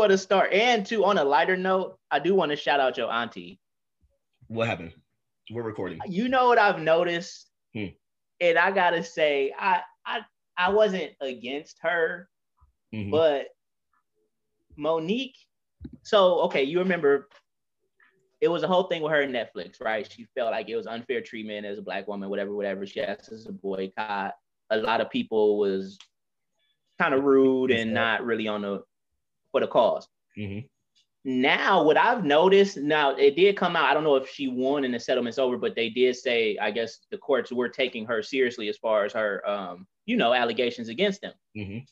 want to start. And two, on a lighter note, I do want to shout out your auntie. What happened? We're recording. You know what I've noticed, Hmm. and I gotta say, I I I wasn't against her, Mhm. but Mo'Nique. So okay, you remember it was a whole thing with her and Netflix, right? She felt like it was unfair treatment as a black woman, whatever, whatever. She asked us to boycott. A lot of people was kind of rude and not really on the for the cause. Mhm. Now, what I've noticed, now it did come out. I don't know if she won and the settlement's over, but they did say, I guess the courts were taking her seriously as far as her, um, you know, allegations against them. Mhm.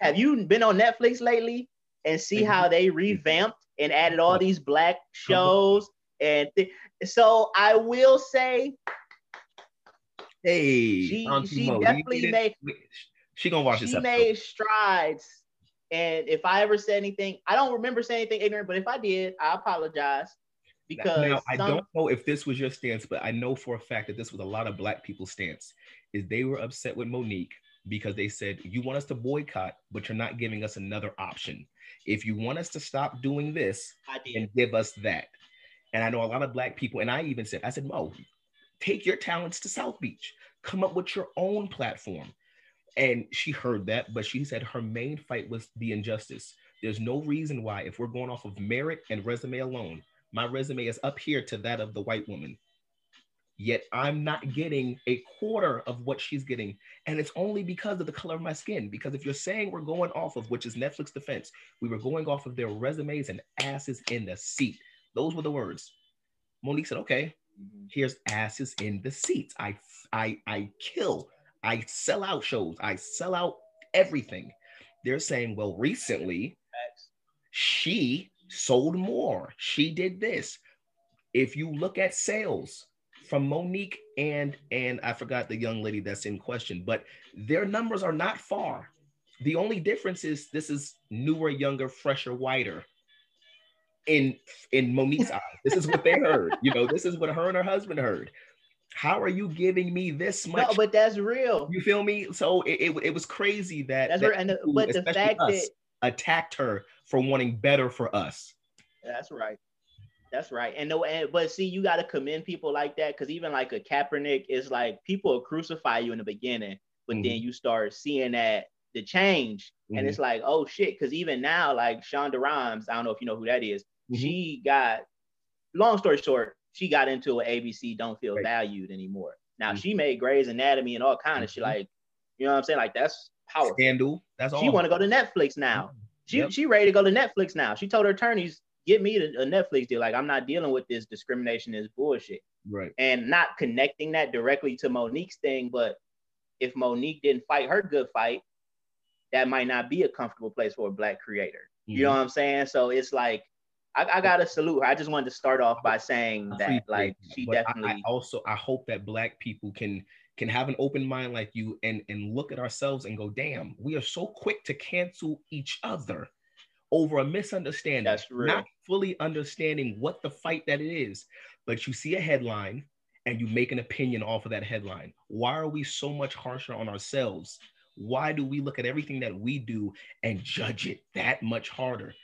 Have you been on Netflix lately and see how they revamped and added all these black shows? And th- so I will say Hey, she she definitely made? She gonna watch this she made strides. And if I ever said anything, I don't remember saying anything ignorant, but if I did, I apologize because now I some- don't know if this was your stance, but I know for a fact that this was a lot of black people's stance. Is they were upset with Mo'Nique because they said you want us to boycott, but you're not giving us another option. If you want us to stop doing this, and give us that. And I know a lot of black people, and I even said, I said, Mo, take your talents to South Beach, come up with your own platform. And she heard that, but she said her main fight was the injustice. There's no reason why, if we're going off of merit and resume alone, my resume is up here to that of the white woman. Yet I'm not getting a quarter of what she's getting. And it's only because of the color of my skin. Because if you're saying we're going off of, which is Netflix defense, we were going off of their resumes and asses in the seat. Those were the words. Mo'Nique said, okay, Mhm. here's asses in the seats. I I I kill. I sell out shows. I sell out everything. They're saying, well, recently she sold more. She did this. If you look at sales from Mo'Nique and and I forgot the young lady that's in question, but their numbers are not far. The only difference is this is newer, younger, fresher, whiter. In in Mo'Nique's eyes, this is what they heard. You know, this is what her and her husband heard. How are you giving me this much? No, but that's real. you feel me? So it, it, it was crazy that, That's that right. And the, people, but the fact us, that attacked her for wanting better for us. That's right. That's right. And no, and, but see, you got to commend people like that because even like a Kaepernick is like people crucify you in the beginning, but Mhm. then you start seeing that the change, and Mhm. it's like, oh shit. Because even now, like Shonda Rhimes, I don't know if you know who that is. Mhm. She got, long story short, she got into an ABC don't feel Right. valued anymore. Now Mhm. she made Grey's Anatomy and all kind of shit. Mhm. Like, you know what I'm saying? Like that's powerful. Scandal. That's all. She want to go to Netflix now. She Yep. she ready to go to Netflix now. She told her attorneys, get me a Netflix deal. Like I'm not dealing with this discrimination, this bullshit. Right. And not connecting that directly to Mo'Nique's thing, but if Mo'Nique didn't fight her good fight, that might not be a comfortable place for a black creator. You know what I'm saying? So it's like I, I gotta salute her. I just wanted to start off by saying that like she But I- definitely I, also I hope that black people can can have an open mind like you and and look at ourselves and go, damn, we are so quick to cancel each other over a misunderstanding, That's real. not fully understanding what the fight that it is. But you see a headline and you make an opinion off of that headline. Why are we so much harsher on ourselves? Why do we look at everything that we do and judge it that much harder?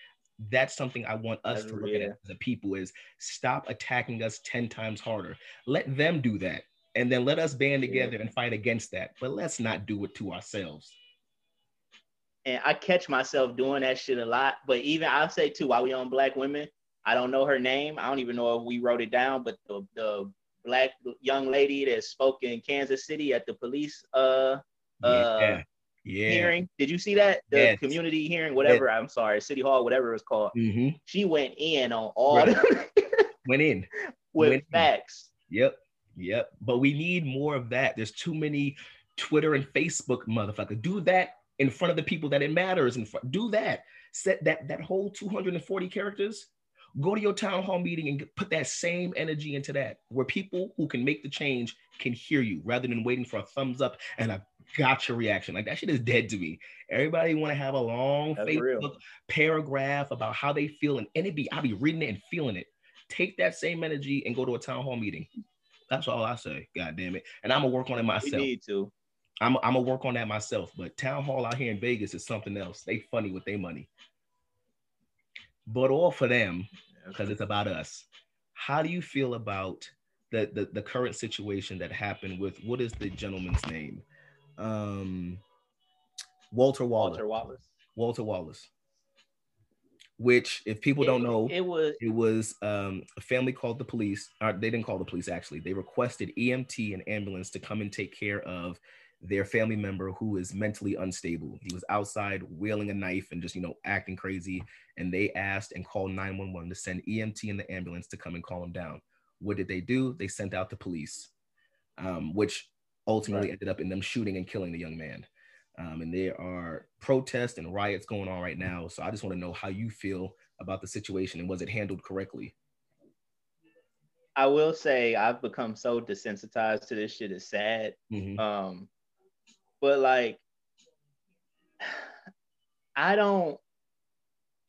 That's something I want us That's to look at as a people is stop attacking us 10 times harder. Let them do that. And then let us band Yeah. together and fight against that. But let's not do it to ourselves. and I catch myself doing that shit a lot. But even I'll say too, while we on black women, I don't know her name. I don't even know if we wrote it down, but the, the black young lady that spoke in Kansas City at the police uh uh yeah. Hearing. Did you see that? The Yes. community hearing, whatever. I'm sorry, City Hall, whatever it was called. hmm She went in on all Right. the, Went in. with Went in. facts. Yep. Yep. But we need more of that. There's too many Twitter and Facebook motherfucker. Do that in front of the people that it matters. In front. Do that. Set that that whole 240 characters. Go to your town hall meeting and put that same energy into that, where people who can make the change can hear you, rather than waiting for a thumbs up and a gotcha reaction. Like that shit is dead to me. Everybody want to have a long That's Facebook real. paragraph about how they feel, and, it be I'll be reading it and feeling it. Take that same energy and go to a town hall meeting. That's all I say. God damn it. And I'm gonna work on it We myself. need to. I'm, I'm gonna work on that myself. But town hall out here in Vegas is something else. They funny with their money. but all for them because it's about us. How do you feel about the, the the current situation that happened with what is the gentleman's name? Um, Walter Wallace. Walter Wallace. Walter Wallace. Which, if people don't know, it was it was um, a family called the police. Or they didn't call the police actually. They requested EMT and ambulance to come and take care of their family member who is mentally unstable. He was outside wielding a knife and just, you know, acting crazy. And they asked and called 911 to send EMT and the ambulance to come and calm him down. What did they do? They sent out the police, um, which ultimately right. ended up in them shooting and killing the young man. Um, and there are protests and riots going on right now. So I just want to know how you feel about the situation and was it handled correctly? I will say I've become so desensitized to this shit. It's sad. Mm-hmm. Um, but like, I don't.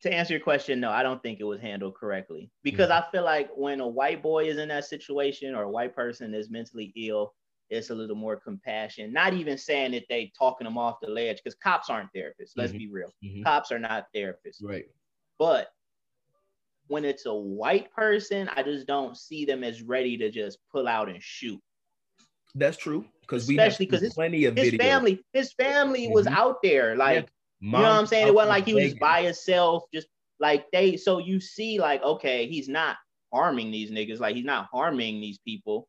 To answer your question, no, I don't think it was handled correctly because mm-hmm. I feel like when a white boy is in that situation or a white person is mentally ill, it's a little more compassion. Not even saying that they talking them off the ledge because cops aren't therapists. Let's mm-hmm. be real. Mm-hmm. Cops are not therapists. Right. But when it's a white person, I just don't see them as ready to just pull out and shoot. That's true because we especially because plenty of his family, his family mm-hmm. was out there. Like yeah. you know what I'm saying? It wasn't like he was just by himself, just like they. So you see, like okay, he's not harming these niggas. Like he's not harming these people.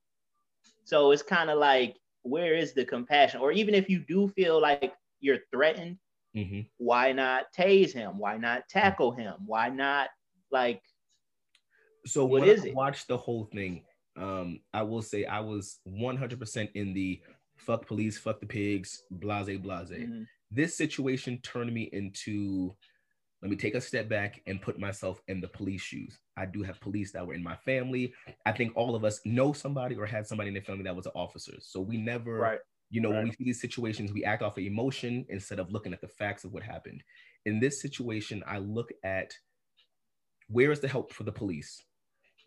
So it's kind of like where is the compassion? Or even if you do feel like you're threatened, mm-hmm. why not tase him? Why not tackle him? Why not like? So what is I it? Watch the whole thing um, I will say I was 100% in the fuck police, fuck the pigs, blase, blase. Mm-hmm. This situation turned me into let me take a step back and put myself in the police shoes. I do have police that were in my family. I think all of us know somebody or had somebody in the family that was an officer. So we never, right. you know, right. when we see these situations, we act off of emotion instead of looking at the facts of what happened. In this situation, I look at where is the help for the police?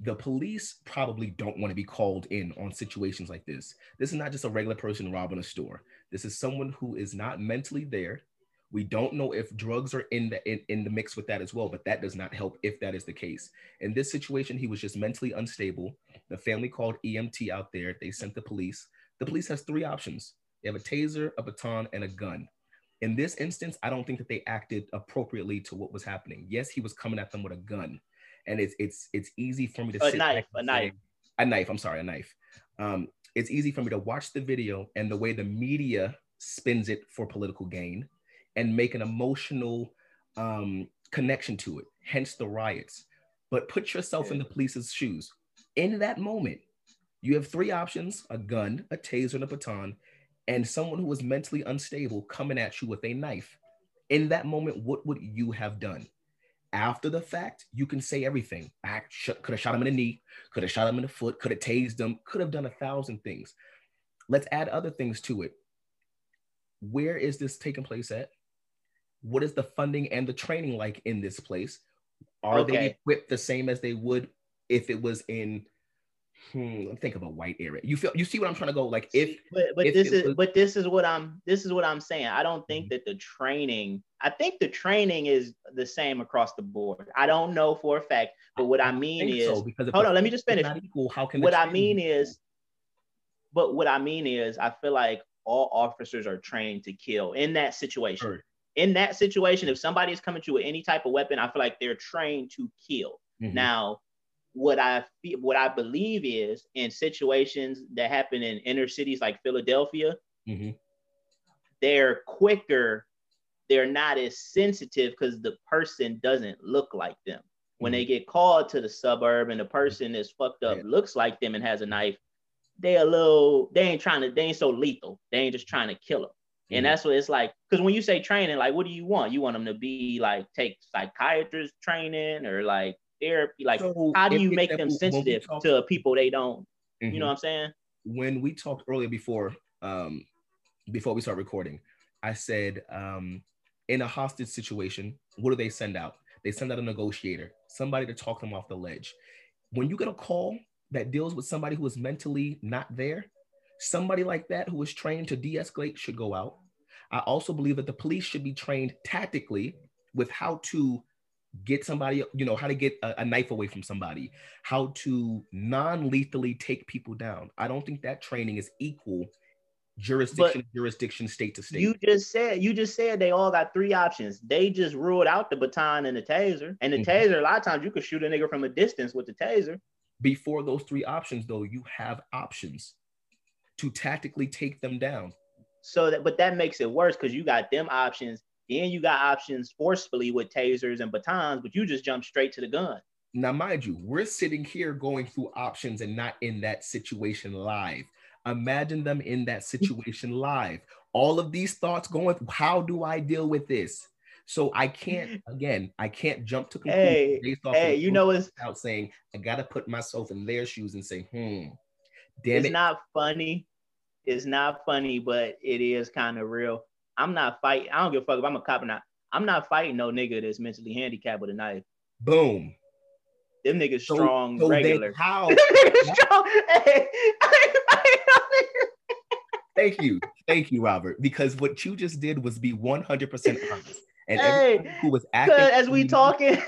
the police probably don't want to be called in on situations like this. This is not just a regular person robbing a store. This is someone who is not mentally there. We don't know if drugs are in the in, in the mix with that as well, but that does not help if that is the case. In this situation, he was just mentally unstable. The family called EMT out there. They sent the police. The police has three options. They have a taser, a baton, and a gun. In this instance, I don't think that they acted appropriately to what was happening. Yes, he was coming at them with a gun and it's it's it's easy for me to a knife, a knife, a knife. I'm sorry, a knife. Um, it's easy for me to watch the video and the way the media spins it for political gain, and make an emotional um, connection to it. Hence the riots. But put yourself in the police's shoes. In that moment, you have three options: a gun, a taser, and a baton, and someone who is mentally unstable coming at you with a knife. In that moment, what would you have done? after the fact, you can say everything. I sh- could have shot him in the knee, could have shot him in the foot, could have tased him, could have done a thousand things. Let's add other things to it. Where is this taking place at? What is the funding and the training like in this place? Are okay. they equipped the same as they would if it was in hmm, think of a white area. You feel you see what I'm trying to go like if but, but if this is was, but this is what I'm this is what I'm saying. I don't think mm-hmm. that the training I think the training is the same across the board. I don't know for a fact, but what I, I mean is so, hold on, let me just finish. Equal, how can what I mean is but what I mean is I feel like all officers are trained to kill in that situation. Sure. In that situation, if somebody is coming to you with any type of weapon, I feel like they're trained to kill. Mm-hmm. Now, what I feel, what I believe is in situations that happen in inner cities like Philadelphia, mm-hmm. they're quicker. They're not as sensitive because the person doesn't look like them. When mm-hmm. they get called to the suburb and the person is fucked up, yeah. looks like them and has a knife, they a little. They ain't trying to. They ain't so lethal. They ain't just trying to kill them. And that's what it's like. Because when you say training, like, what do you want? You want them to be like take psychiatrist training or like therapy? Like, so how do you make them sensitive talk, to people they don't? Mm-hmm. You know mm-hmm. what I'm saying? When we talked earlier before, um, before we start recording, I said, um, in a hostage situation, what do they send out? They send out a negotiator, somebody to talk them off the ledge. When you get a call that deals with somebody who is mentally not there, somebody like that who is trained to de-escalate should go out. I also believe that the police should be trained tactically with how to get somebody, you know, how to get a, a knife away from somebody, how to non-lethally take people down. I don't think that training is equal jurisdiction but jurisdiction state to state. You just said you just said they all got three options. They just ruled out the baton and the taser. And the mm-hmm. taser, a lot of times you could shoot a nigga from a distance with the taser. Before those three options, though, you have options to tactically take them down. So that but that makes it worse because you got them options, then you got options forcefully with tasers and batons, but you just jump straight to the gun. Now, mind you, we're sitting here going through options and not in that situation live. Imagine them in that situation live. All of these thoughts going, how do I deal with this? So I can't, again, I can't jump to conclusions hey, based off hey, you know, it's out saying I gotta put myself in their shoes and say, hmm, damn it's it. not funny. It's not funny, but it is kind of real. I'm not fighting. I don't give a fuck if I'm a cop or not. I'm not fighting no nigga that's mentally handicapped with a knife. Boom. Them niggas so, strong, so regular. How? strong. Hey, Thank you. Thank you, Robert. Because what you just did was be 100% honest. And hey, who was acting as we talking.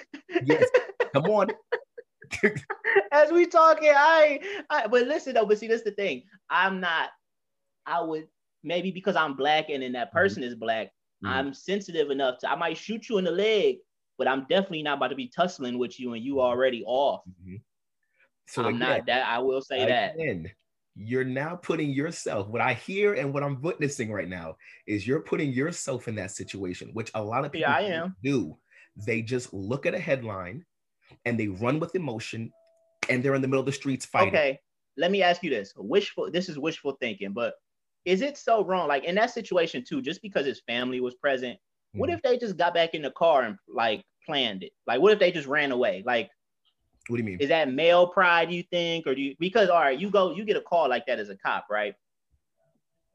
yes. Come on. as we talking, I, I but listen though, but see, this the thing. I'm not, I would maybe because I'm black and then that mm-hmm. person mm-hmm. is black, mm-hmm. I'm sensitive enough to I might shoot you in the leg, but I'm definitely not about to be tussling with you and you already off. Mm-hmm. So I'm again, not that I will say again, that you're now putting yourself what i hear and what i'm witnessing right now is you're putting yourself in that situation which a lot of people yeah, I am. do they just look at a headline and they run with emotion and they're in the middle of the streets fighting okay let me ask you this wishful this is wishful thinking but is it so wrong like in that situation too just because his family was present mm-hmm. what if they just got back in the car and like planned it like what if they just ran away like what do you mean? Is that male pride, you think? Or do you because all right, you go, you get a call like that as a cop, right?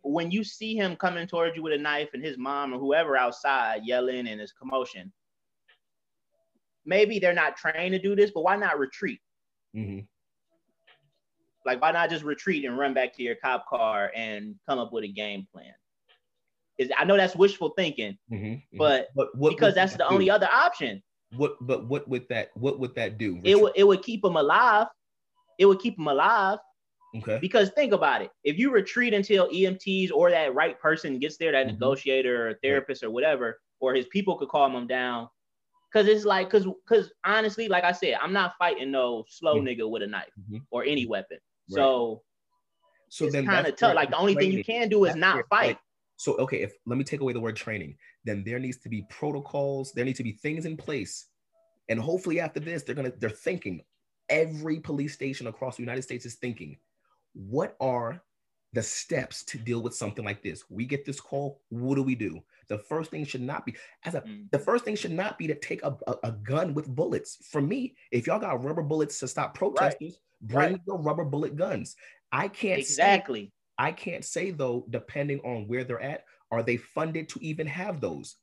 When you see him coming towards you with a knife and his mom or whoever outside yelling and his commotion, maybe they're not trained to do this, but why not retreat? Mm-hmm. Like, why not just retreat and run back to your cop car and come up with a game plan? Is I know that's wishful thinking, mm-hmm, mm-hmm. but, but because that's the only other option. What but what would that what would that do? It would it would keep them alive. It would keep them alive. Okay. Because think about it. If you retreat until EMTs or that right person gets there, that mm-hmm. negotiator or therapist or whatever, or his people could calm them down. Cause it's like, cause, cause honestly, like I said, I'm not fighting no slow mm-hmm. nigga with a knife mm-hmm. or any weapon. Right. So, so it's then kind of tough. Like the only thing you can do is not fight. So okay, if let me take away the word training, then there needs to be protocols, there needs to be things in place. And hopefully after this, they're gonna they're thinking, every police station across the United States is thinking, what are the steps to deal with something like this? We get this call, what do we do? The first thing should not be as a mm. the first thing should not be to take a, a, a, gun with bullets. For me, if y'all got rubber bullets to stop protesters, right. Bring right. your rubber bullet guns. I can't exactly. I can't say though, depending on where they're at, are they funded to even have those?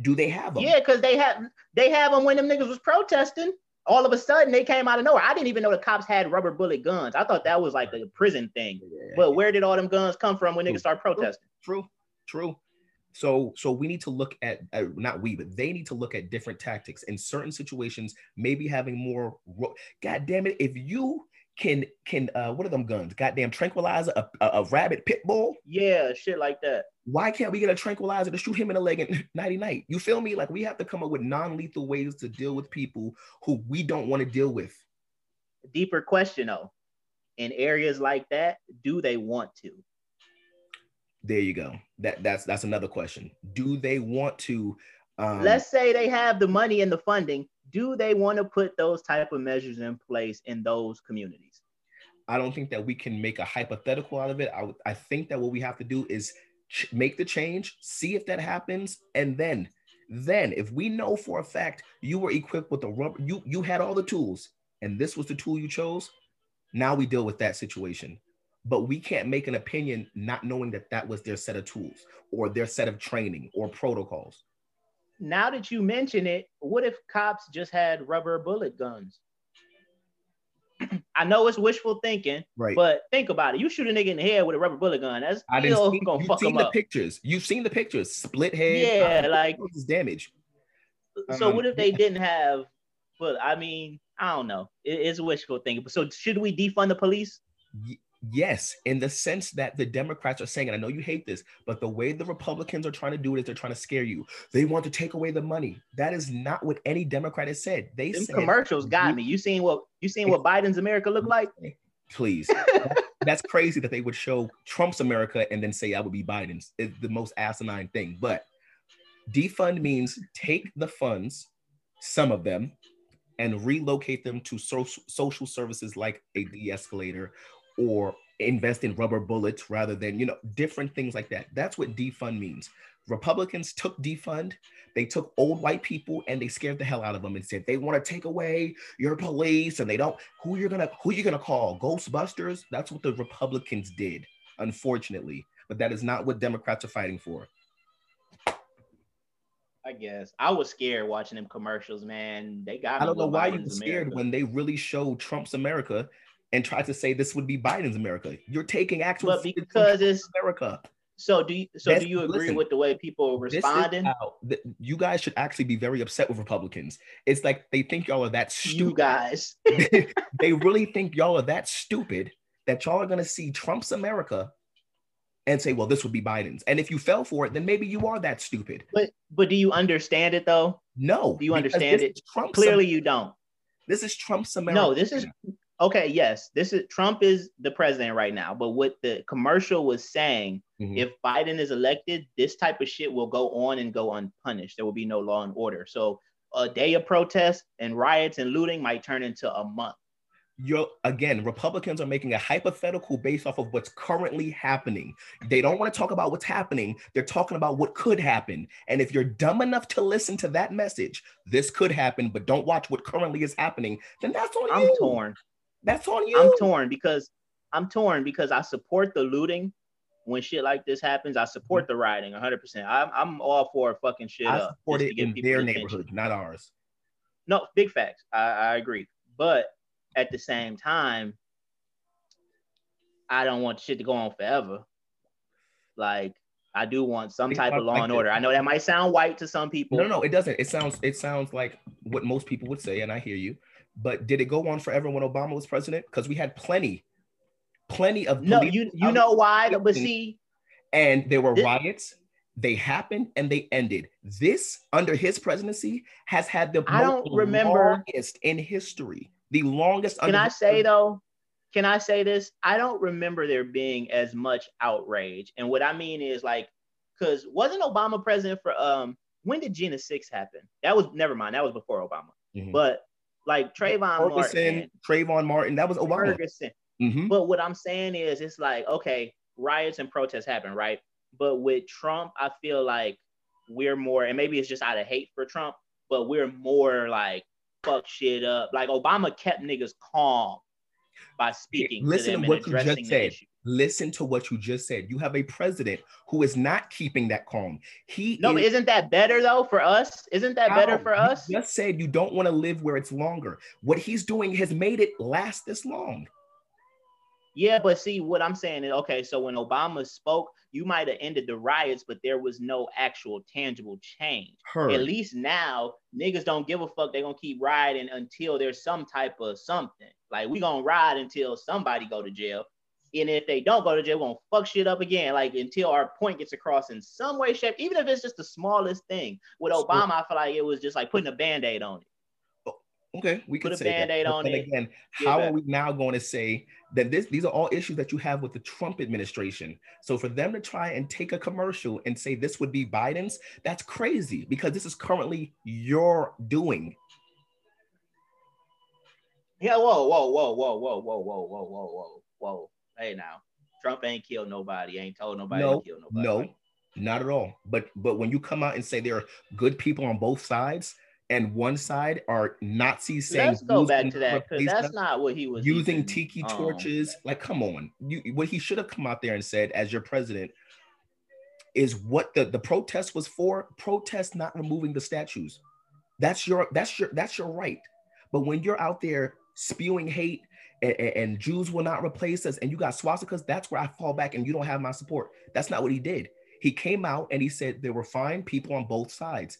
Do they have them? Yeah, because they have they have them when them niggas was protesting. All of a sudden, they came out of nowhere. I didn't even know the cops had rubber bullet guns. I thought that was like a prison thing. Yeah. But where did all them guns come from when True. niggas start protesting? True, true. So, so we need to look at uh, not we, but they need to look at different tactics in certain situations. Maybe having more. God damn it! If you can can uh what are them guns? Goddamn tranquilizer, a, a, a rabbit pit bull. Yeah, shit like that. Why can't we get a tranquilizer to shoot him in the leg and nighty night? You feel me? Like we have to come up with non-lethal ways to deal with people who we don't want to deal with. Deeper question though. In areas like that, do they want to? There you go. That that's that's another question. Do they want to um, let's say they have the money and the funding do they want to put those type of measures in place in those communities i don't think that we can make a hypothetical out of it i, I think that what we have to do is ch- make the change see if that happens and then then if we know for a fact you were equipped with the rubber you you had all the tools and this was the tool you chose now we deal with that situation but we can't make an opinion not knowing that that was their set of tools or their set of training or protocols now that you mention it, what if cops just had rubber bullet guns? I know it's wishful thinking, right? But think about it. You shoot a nigga in the head with a rubber bullet gun. That's I still see, gonna you've fuck seen him the up. pictures. You've seen the pictures. Split head. Yeah, like damage. so Um, what if they didn't have? But I mean, I don't know. It, it's wishful thinking. So should we defund the police? Yes, in the sense that the Democrats are saying, and I know you hate this, but the way the Republicans are trying to do it is they're trying to scare you. They want to take away the money. That is not what any Democrat has said. They Them said, commercials got me. You seen what you seen what Biden's America look like? please. That- That's crazy that they would show Trump's America and then say I would be Biden's. It's the most asinine thing. But defund means take the funds, some of them, and relocate them to social social services like a de-escalator or invest in rubber bullets rather than you know different things like that. That's what defund means. Republicans took defund, they took old white people and they scared the hell out of them and said they want to take away your police and they don't who you're gonna who you're gonna call ghostbusters that's what the republicans did unfortunately but that is not what democrats are fighting for I guess I was scared watching them commercials, man. They got. i don't know why you were scared when they really showed trump's america and tried to say this would be biden's america you're taking actual But because it's america so, do you so That's- do you agree listen, with the way people are responding? how- you guys should actually be very upset with republicans it's like they think y'all are that You stupid guys, they really think y'all are that stupid that y'all are going to see Trump's America and say, well, this would be Biden's. And if you fell for it, then maybe you are that stupid. but but do you understand it though? No. Do you understand it? Trump's Clearly, Am- you don't. this is Trump's America. No, this is okay. Yes, this is Trump is the president right now. But what the commercial was saying, Mhm. if Biden is elected, this type of shit will go on and go unpunished. There will be no law and order. So a day of protest and riots and looting might turn into a month. You're again, Republicans are making a hypothetical based off of what's currently happening. They don't want to talk about what's happening. They're talking about what could happen. And if you're dumb enough to listen to that message, this could happen, but don't watch what currently is happening, then that's on I'm you. torn. That's on you. I'm torn because I'm torn because I support the looting. When shit like this happens, I support the rioting 100. percent I'm I'm all for fucking shit I support just it in their attention. neighborhood, not ours. No, big facts. I, I agree. But at the same time, I don't want shit to go on forever. Like I do want some Think type of law like and this. order. I know that might sound white to some people. No, no, no, it doesn't. It sounds it sounds like what most people would say, and I hear you. But did it go on forever when Obama was president? Because we had plenty, plenty of No, you you know why? But see, and there were This- riots. They happened and they ended. This under his presidency has had the I most don't remember- longest in history. The longest. can I say though? Can I say this? I don't remember there being as much outrage. And what I mean is like, because wasn't Obama president for um when did Jena Six happen? That was never mind. That was before Obama. Mhm. But like Trayvon Ferguson, Martin, Trayvon Martin, that was Obama. Ferguson. Mhm. But what I'm saying is, it's like, okay, riots and protests happen, right? But with Trump, I feel like we're more, and maybe it's just out of hate for Trump, but we're more like fuck shit up. Like Obama kept niggas calm by speaking listen to them to and what you just said. issue. Listen to what you just said. You have a president who is not keeping that calm. He No, is, isn't that better though for us? Isn't that better How? for us? You just said you don't want to live where it's longer. What he's doing has made it last this long. Yeah, but see, what I'm saying is, okay, so when Obama spoke, you might have ended the riots, but there was no actual tangible change. Heard. At least now, niggas don't give a fuck. They're gonna keep riding until there's some type of something. Like we gonna ride until somebody go to jail. And if they don't go to jail, gonna fuck shit up again. Like until our point gets across in some way, shape, even if it's just the smallest thing. With Obama, I feel like it was just like putting a band-aid on it. Oh, okay, we Put could a say. Band-Aid But on it, again, how back. are we now going to say that this these are all issues that you have with the Trump administration? So for them to try and take a commercial and say this would be Biden's, that's crazy because this is currently your doing. Yeah, whoa, whoa, whoa, whoa, whoa, whoa, whoa, whoa, whoa, whoa, whoa. Hey now. Trump ain't killed nobody, ain't told nobody No, to kill nobody. No, not at all. But but when you come out and say there are good people on both sides, and one side are Nazis saying Let's go back to that because that's not what he was using even, tiki um, torches. Like, come on. You what he should have come out there and said as your president is what the, the protest was for. Protest not removing the statues. That's your that's your that's your right. But when you're out there spewing hate and, and, Jews will not replace us, and you got swastikas, that's where I fall back and you don't have my support. That's not what he did. He came out and he said there were fine people on both sides.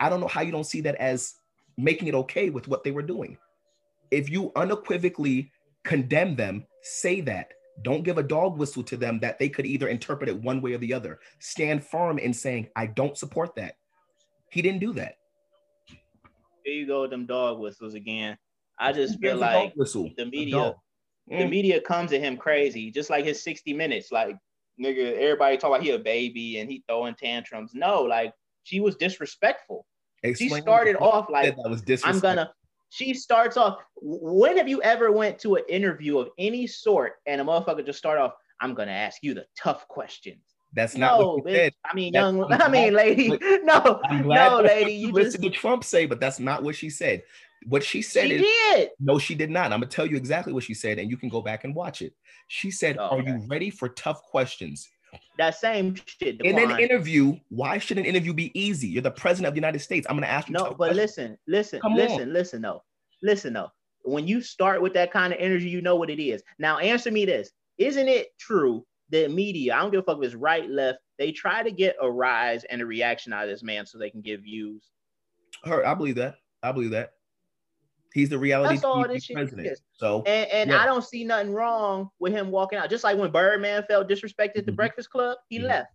I don't know how you don't see that as making it okay with what they were doing. If you unequivocally condemn them, say that. Don't give a dog whistle to them that they could either interpret it one way or the other. Stand firm in saying, I don't support that. He didn't do that. Here you go with them dog whistles again. I just feel like the media, mm. the media comes at him crazy, just like his 60 minutes. Like, nigga, everybody talk about he a baby and he throwing tantrums. No, like she was disrespectful. Explain she started off like that was disrespectful. I'm gonna. She starts off. When have you ever went to an interview of any sort and a motherfucker just start off? I'm gonna ask you the tough questions. That's not no, what you said. I mean, that's, young. I mean, lady. No, no, lady. You listen just... to Trump say, but that's not what she said. What she said she is did. no, she did not. I'm gonna tell you exactly what she said, and you can go back and watch it. She said, oh, "Are okay. you ready for tough questions?" That same shit. In an interview, why should an interview be easy? You're the president of the United States. I'm gonna ask you. No, but questions. listen, listen, Come listen, on. listen. though, listen though. When you start with that kind of energy, you know what it is. Now, answer me this: Isn't it true that media? I don't give a fuck if it's right, left. They try to get a rise and a reaction out of this man so they can give views. Her, I believe that. I believe that. He's the reality That's all this president. Is. So and, and yeah. I don't see nothing wrong with him walking out. Just like when Birdman felt disrespected at the mm-hmm. Breakfast Club, he mm-hmm. left.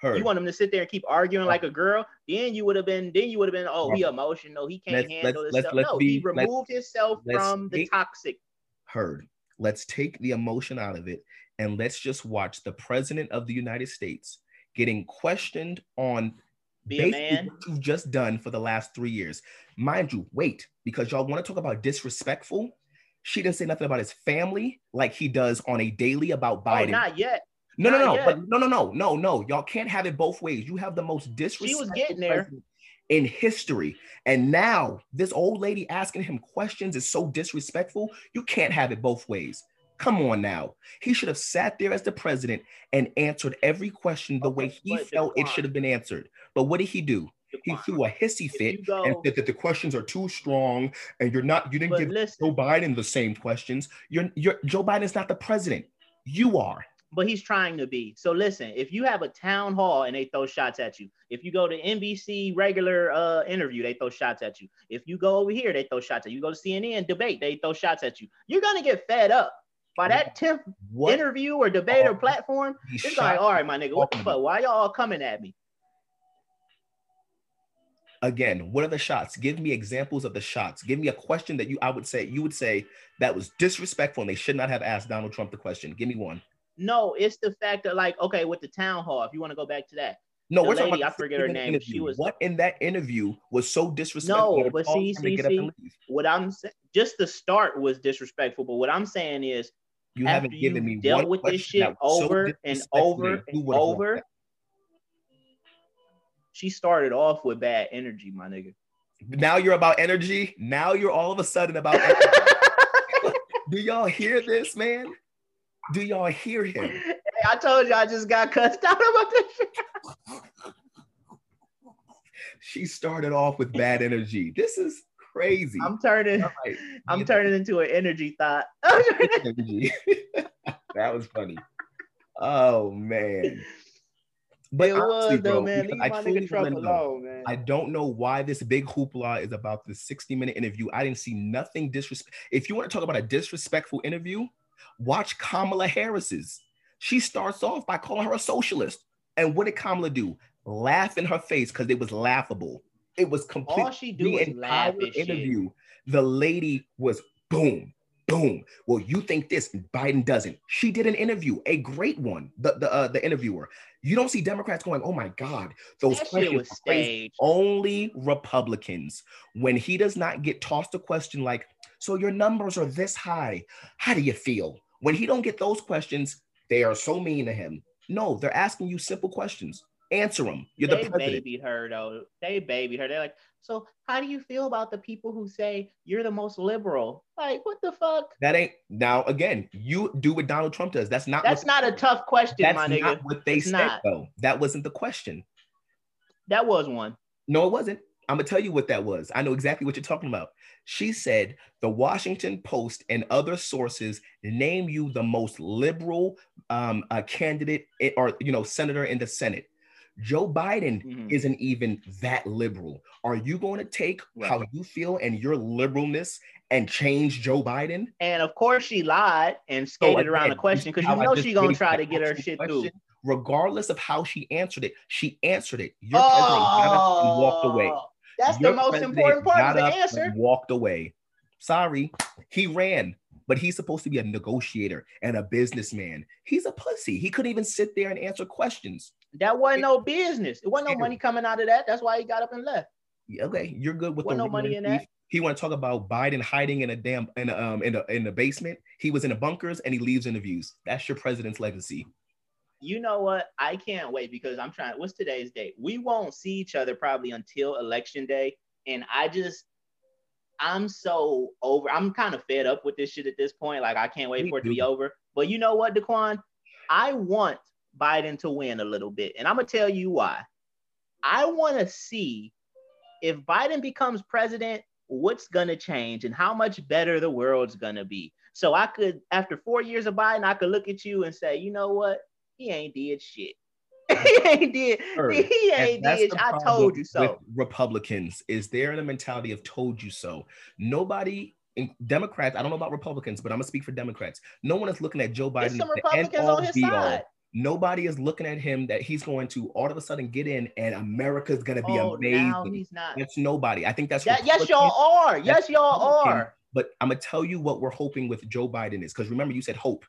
Heard. You want him to sit there and keep arguing like a girl, then you would have been, then you would have been, oh, he emotional, he can't let's, handle let's, this let's, stuff. no, be, he removed himself from the take, toxic. Heard. Let's take the emotion out of it and let's just watch the president of the United States getting questioned on be a man. what you've just done for the last three years. Mind you, wait, because y'all want to talk about disrespectful. She didn't say nothing about his family like he does on a daily about oh, Biden. Oh, not yet. No, not no, no, yet. but no, no, no, no, no. Y'all can't have it both ways. You have the most disrespectful. She was getting there in history. And now this old lady asking him questions is so disrespectful. You can't have it both ways. Come on now. He should have sat there as the president and answered every question the okay, way he felt it should have been answered. But what did he do? He threw a hissy fit go, and said that the questions are too strong and you're not, you didn't give listen, Joe Biden the same questions. You're, you're, Joe Biden's not the president. You are. But he's trying to be. So listen, if you have a town hall and they throw shots at you, if you go to NBC regular uh, interview, they throw shots at you. If you go over here, they throw shots at you. You go to CNN debate, they throw shots at you. You're gonna get fed up by that 10th interview or debate or platform, it's like, all right, my nigga, what the fuck? Why y'all coming at me? Again, what are the shots? Give me examples of the shots. Give me a question that you I would say you would say that was disrespectful and they should not have asked Donald Trump the question. Give me one. No, it's the fact that like okay, with the town hall, if you want to go back to that. No, we're lady, talking about I forget her name. Interview. She was what in that interview was so disrespectful. No, but see, see, see, what I'm saying, just the start was disrespectful. But what I'm saying is, you haven't given me dealt with this shit over so and over and over. She started off with bad energy, my nigga. Now you're about energy. Now you're all of a sudden about Do y'all hear this, man? Do y'all hear him? Hey, I told you I just got cussed out about this shit. she started off with bad energy. This is crazy. I'm turning. Right. I'm turning into an energy thought. energy. that was funny. Oh man. But it honestly, was though, bro, man. Leave my nigga Trump alone, man. I don't know why this big hoopla is about the 60 minute interview. I didn't see nothing disrespect. If you want to talk about a disrespectful interview, watch Kamala Harris's. She starts off by calling her a socialist. And what did Kamala do? Laugh in her face because it was laughable. It was complete. All she do is laugh. Interview. Shit. The lady was boom, boom. Well, you think this, Biden doesn't. She did an interview, a great one. The the uh, the interviewer. You don't see Democrats going, "Oh my God, those that questions." Crazy. Only Republicans. When he does not get tossed a question like, "So your numbers are this high. How do you feel?" When he don't get those questions, they are so mean to him. No, they're asking you simple questions. Answer them. You're they the president. babied her though. They babied her. They're like, so how do you feel about the people who say you're the most liberal? Like, what the fuck? That ain't now again. You do what Donald Trump does. That's not. That's not a tough question, that's my nigga. Not what they it's said not. though. That wasn't the question. That was one. No, it wasn't. I'm gonna tell you what that was. I know exactly what you're talking about. She said the Washington Post and other sources name you the most liberal um, uh, candidate or you know senator in the Senate Joe Biden Mhm. isn't even that liberal. Are you going to take Right. how you feel and your liberalness and change Joe Biden? And of course, she lied and So skated around again, the question because you know she's gonna try to get her shit question? through. Regardless of how she answered it, she answered it. Your president got up and walked away. Oh, That's Your the most important part of the answer. and walked away. Sorry, he ran, but he's supposed to be a negotiator and a businessman. He's a pussy. He couldn't even sit there and answer questions. That wasn't no business. It wasn't no money coming out of that. That's why he got up and left. Yeah, Okay, you're good with Wasn't the no money in that. He want to talk about Biden hiding in a damn in a, um in the in the basement. He was in the bunkers and he leaves interviews. That's your president's legacy. You know what? I can't wait because I'm trying. What's today's date? We won't see each other probably until election day. And I just, I'm so over. I'm kind of fed up with this shit at this point. Like I can't wait Me for it to be over. But you know what, Daquan? I want Biden to win a little bit, and I'm gonna tell you why. I want to see if Biden becomes president, what's gonna change and how much better the world's gonna be. So I could, after four years of Biden, I could look at you and say, you know what? He ain't did shit. he ain't did. Sure. He ain't did. I told you so. Republicans is they're in a mentality of told you so. Nobody in Democrats, I don't know about Republicans, but I'm gonna speak for Democrats. No one is looking at Joe Biden. There's some the Republicans on his side. Nobody is looking at him that he's going to all of a sudden get in and America's gonna be Oh, amazing. he's not. That's nobody. I think that's Yeah, yes, y'all are. Yes, y'all are. But I'm gonna tell you what we're hoping with Joe Biden is because remember you said hope.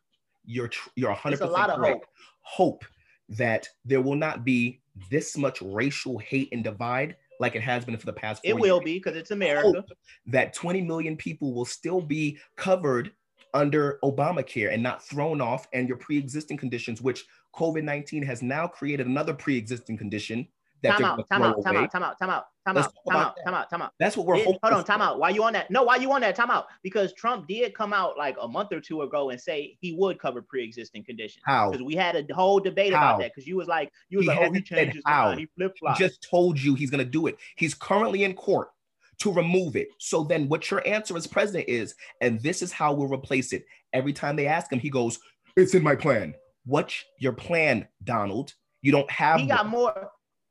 You're tr- you're 100 It's a percent correct. hope. Hope that there will not be this much racial hate and divide like it has been for the past. It will years. be because it's America. Hope that 20 million people will still be covered under Obamacare and not thrown off, and your pre-existing conditions, which COVID 19 has now created another pre-existing condition that Time out, gonna time out, time out, time out, time out, time Let's out, time out, time out, time out. That's what we're hoping. hold on, time out. Why you on that? No, why you on that? Time out. Because Trump did come out like a month or two ago and say he would cover pre-existing conditions. How? Because we had a whole debate How? about that. Because you was like, you was He like, oh, he changed his how. mind. He flip flopped. just told you he's going to do it. He's currently in court to remove it. So then what your answer as president is, and this is how we'll replace it. Every time they ask him, he goes, It's in my plan. What's your plan, Donald? You don't have He got one. more.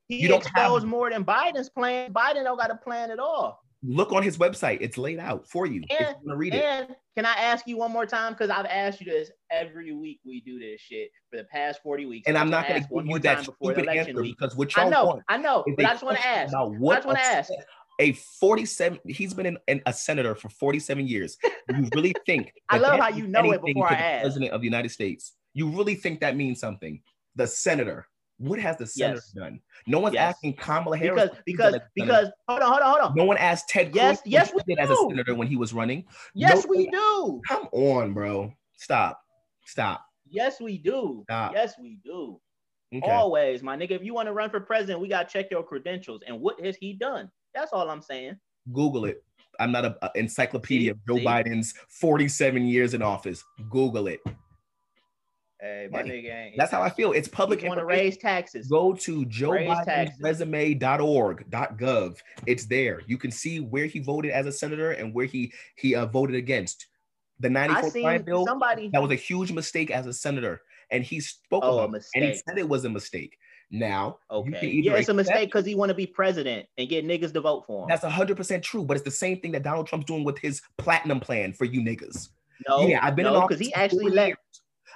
He You don't have- more than Biden's plan. Biden don't got a plan at all. look on his website. It's laid out for you. if And- you read it. Can I ask you one more time? Because I've asked you this every week. We do this shit for the past 40 weeks. And I I'm not going to give you that time before the stupid answer week. because what I y'all know, want I know, but I just want to ask. about what I just want to ask. A 47 he's been in, in a senator for 47 years you really think I love how you know it before I ask. president of the united states you really think that means something the senator what has the senator Yes. done no one's Yes. asking kamala harris Because because done as a senator. because hold on, hold on, hold on. no one asked ted Yes, Cruz yes, we did as a senator when he was running Yes, no we one- do. come on bro stop stop Yes, we do. Stop. Yes, we do. okay Always, my nigga. If you want to run for president, we gotta check your credentials and what has he done. That's all I'm saying. google it i'm not a, a encyclopedia See? of joe See? biden's 47 years in office google it Hey, my Hey, nigga ain't. that's how i feel it's public want to raise taxes. Go to Joe Raise Biden's taxes. resume.org.gov. It's there. You can see where he voted as a senator and where he he uh, voted against. The I 94 crime bill, somebody. that was a huge mistake as a senator. And he spoke Oh, a about it. And he said it was a mistake. Now, Okay. either Yeah, it's a mistake because he want to be president and get niggas to vote for him. That's 100% true, but it's the same thing that Donald Trump's doing with his platinum plan for you niggas. no, yeah, I've been in office because he for actually four years.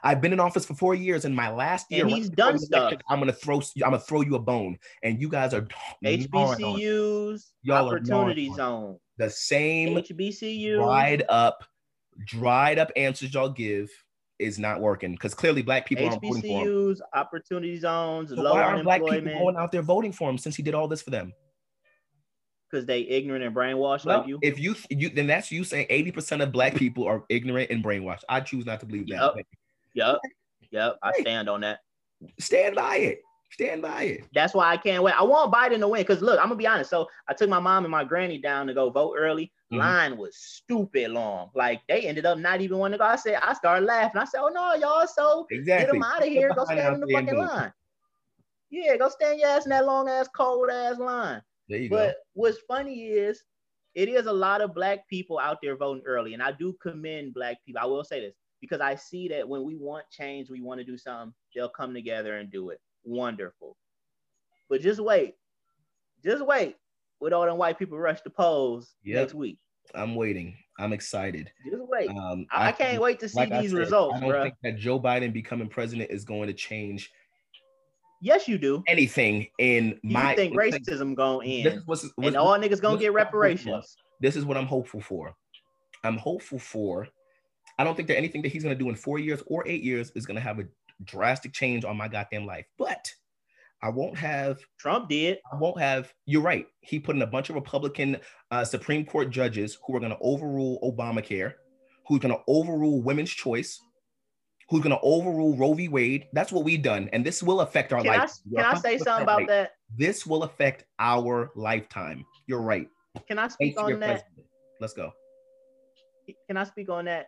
I've been in office for four years. In my last year, And he's before done the election, stuff. I'm gonna throw I'm gonna throw you a bone, and you guys are gnawing on it. HBCUs, Y'all opportunity gnawing on it. zone. the same HBCUs. dried up, dried up answers y'all give is not working because clearly black people aren't voting for him. HBCUs, opportunity zones, So why aren't black people going out there voting for him since he did all this for them? because they ignorant and brainwashed Well, like you. if you you then that's you saying 80% of black people are ignorant and brainwashed. I choose not to believe that. Yep, yep, I stand on that. Stand by it. Stand by it. That's why I can't wait. I want Biden to win because look, I'm gonna be honest. So I took my mom and my granny down to go vote early. Mhm. Line was stupid long. Like they ended up not even wanting to go. I said, I started laughing. I said, Oh no, y'all so get them out of here. Go stand in the fucking line. Yeah, go stand your ass in that long ass, cold ass line. There you But what's funny is it is a lot of black people out there voting early, and I do commend black people. I will say this because I see that when we want change, we want to do something, they'll come together and do it. Wonderful. But just wait. Just wait. With all them white people rush the polls Yep. next week. I'm waiting. I'm excited. Just wait. Um, I, I can't wait to see like these said, results, I don't bro. think that Joe Biden becoming president is going to change yes, you do. anything in You my. think racism gonna This end, what's, and all niggas gonna get what I'm hopeful reparations? this is what I'm hopeful for. I'm hopeful for. I don't think that anything that he's going to do in four years or eight years is going to have a drastic change on my goddamn life. But I won't have. Trump did. I won't have. You're right. He put in a bunch of Republican uh, Supreme Court judges who are going to overrule Obamacare, who's going to overrule women's choice, who's going to overrule Roe v. Wade. That's what we've done, and this will affect our life. can I say something about that? This will affect our lifetime. You're right. Can I speak your on that? president. Let's go. Can I speak on that?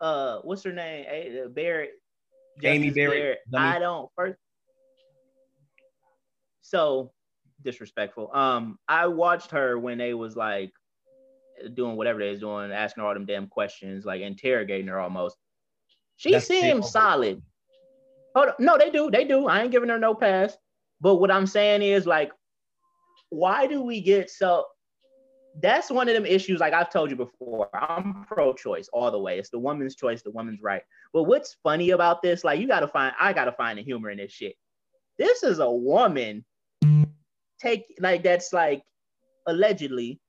Uh, what's her name? A- uh, Barrett. Justice Barrett. I don't first. So disrespectful. Um, I watched her when they was like doing whatever they was doing, asking her all them damn questions, like interrogating her almost. She That's seems solid. Hold on. No, they do. They do. I ain't giving her no pass. But what I'm saying is like, why do we get so that's one of them issues like i've told you before i'm pro-choice all the way it's the woman's choice the woman's right but what's funny about this like you gotta find i gotta find the humor in this shit this is a woman take like that's like allegedly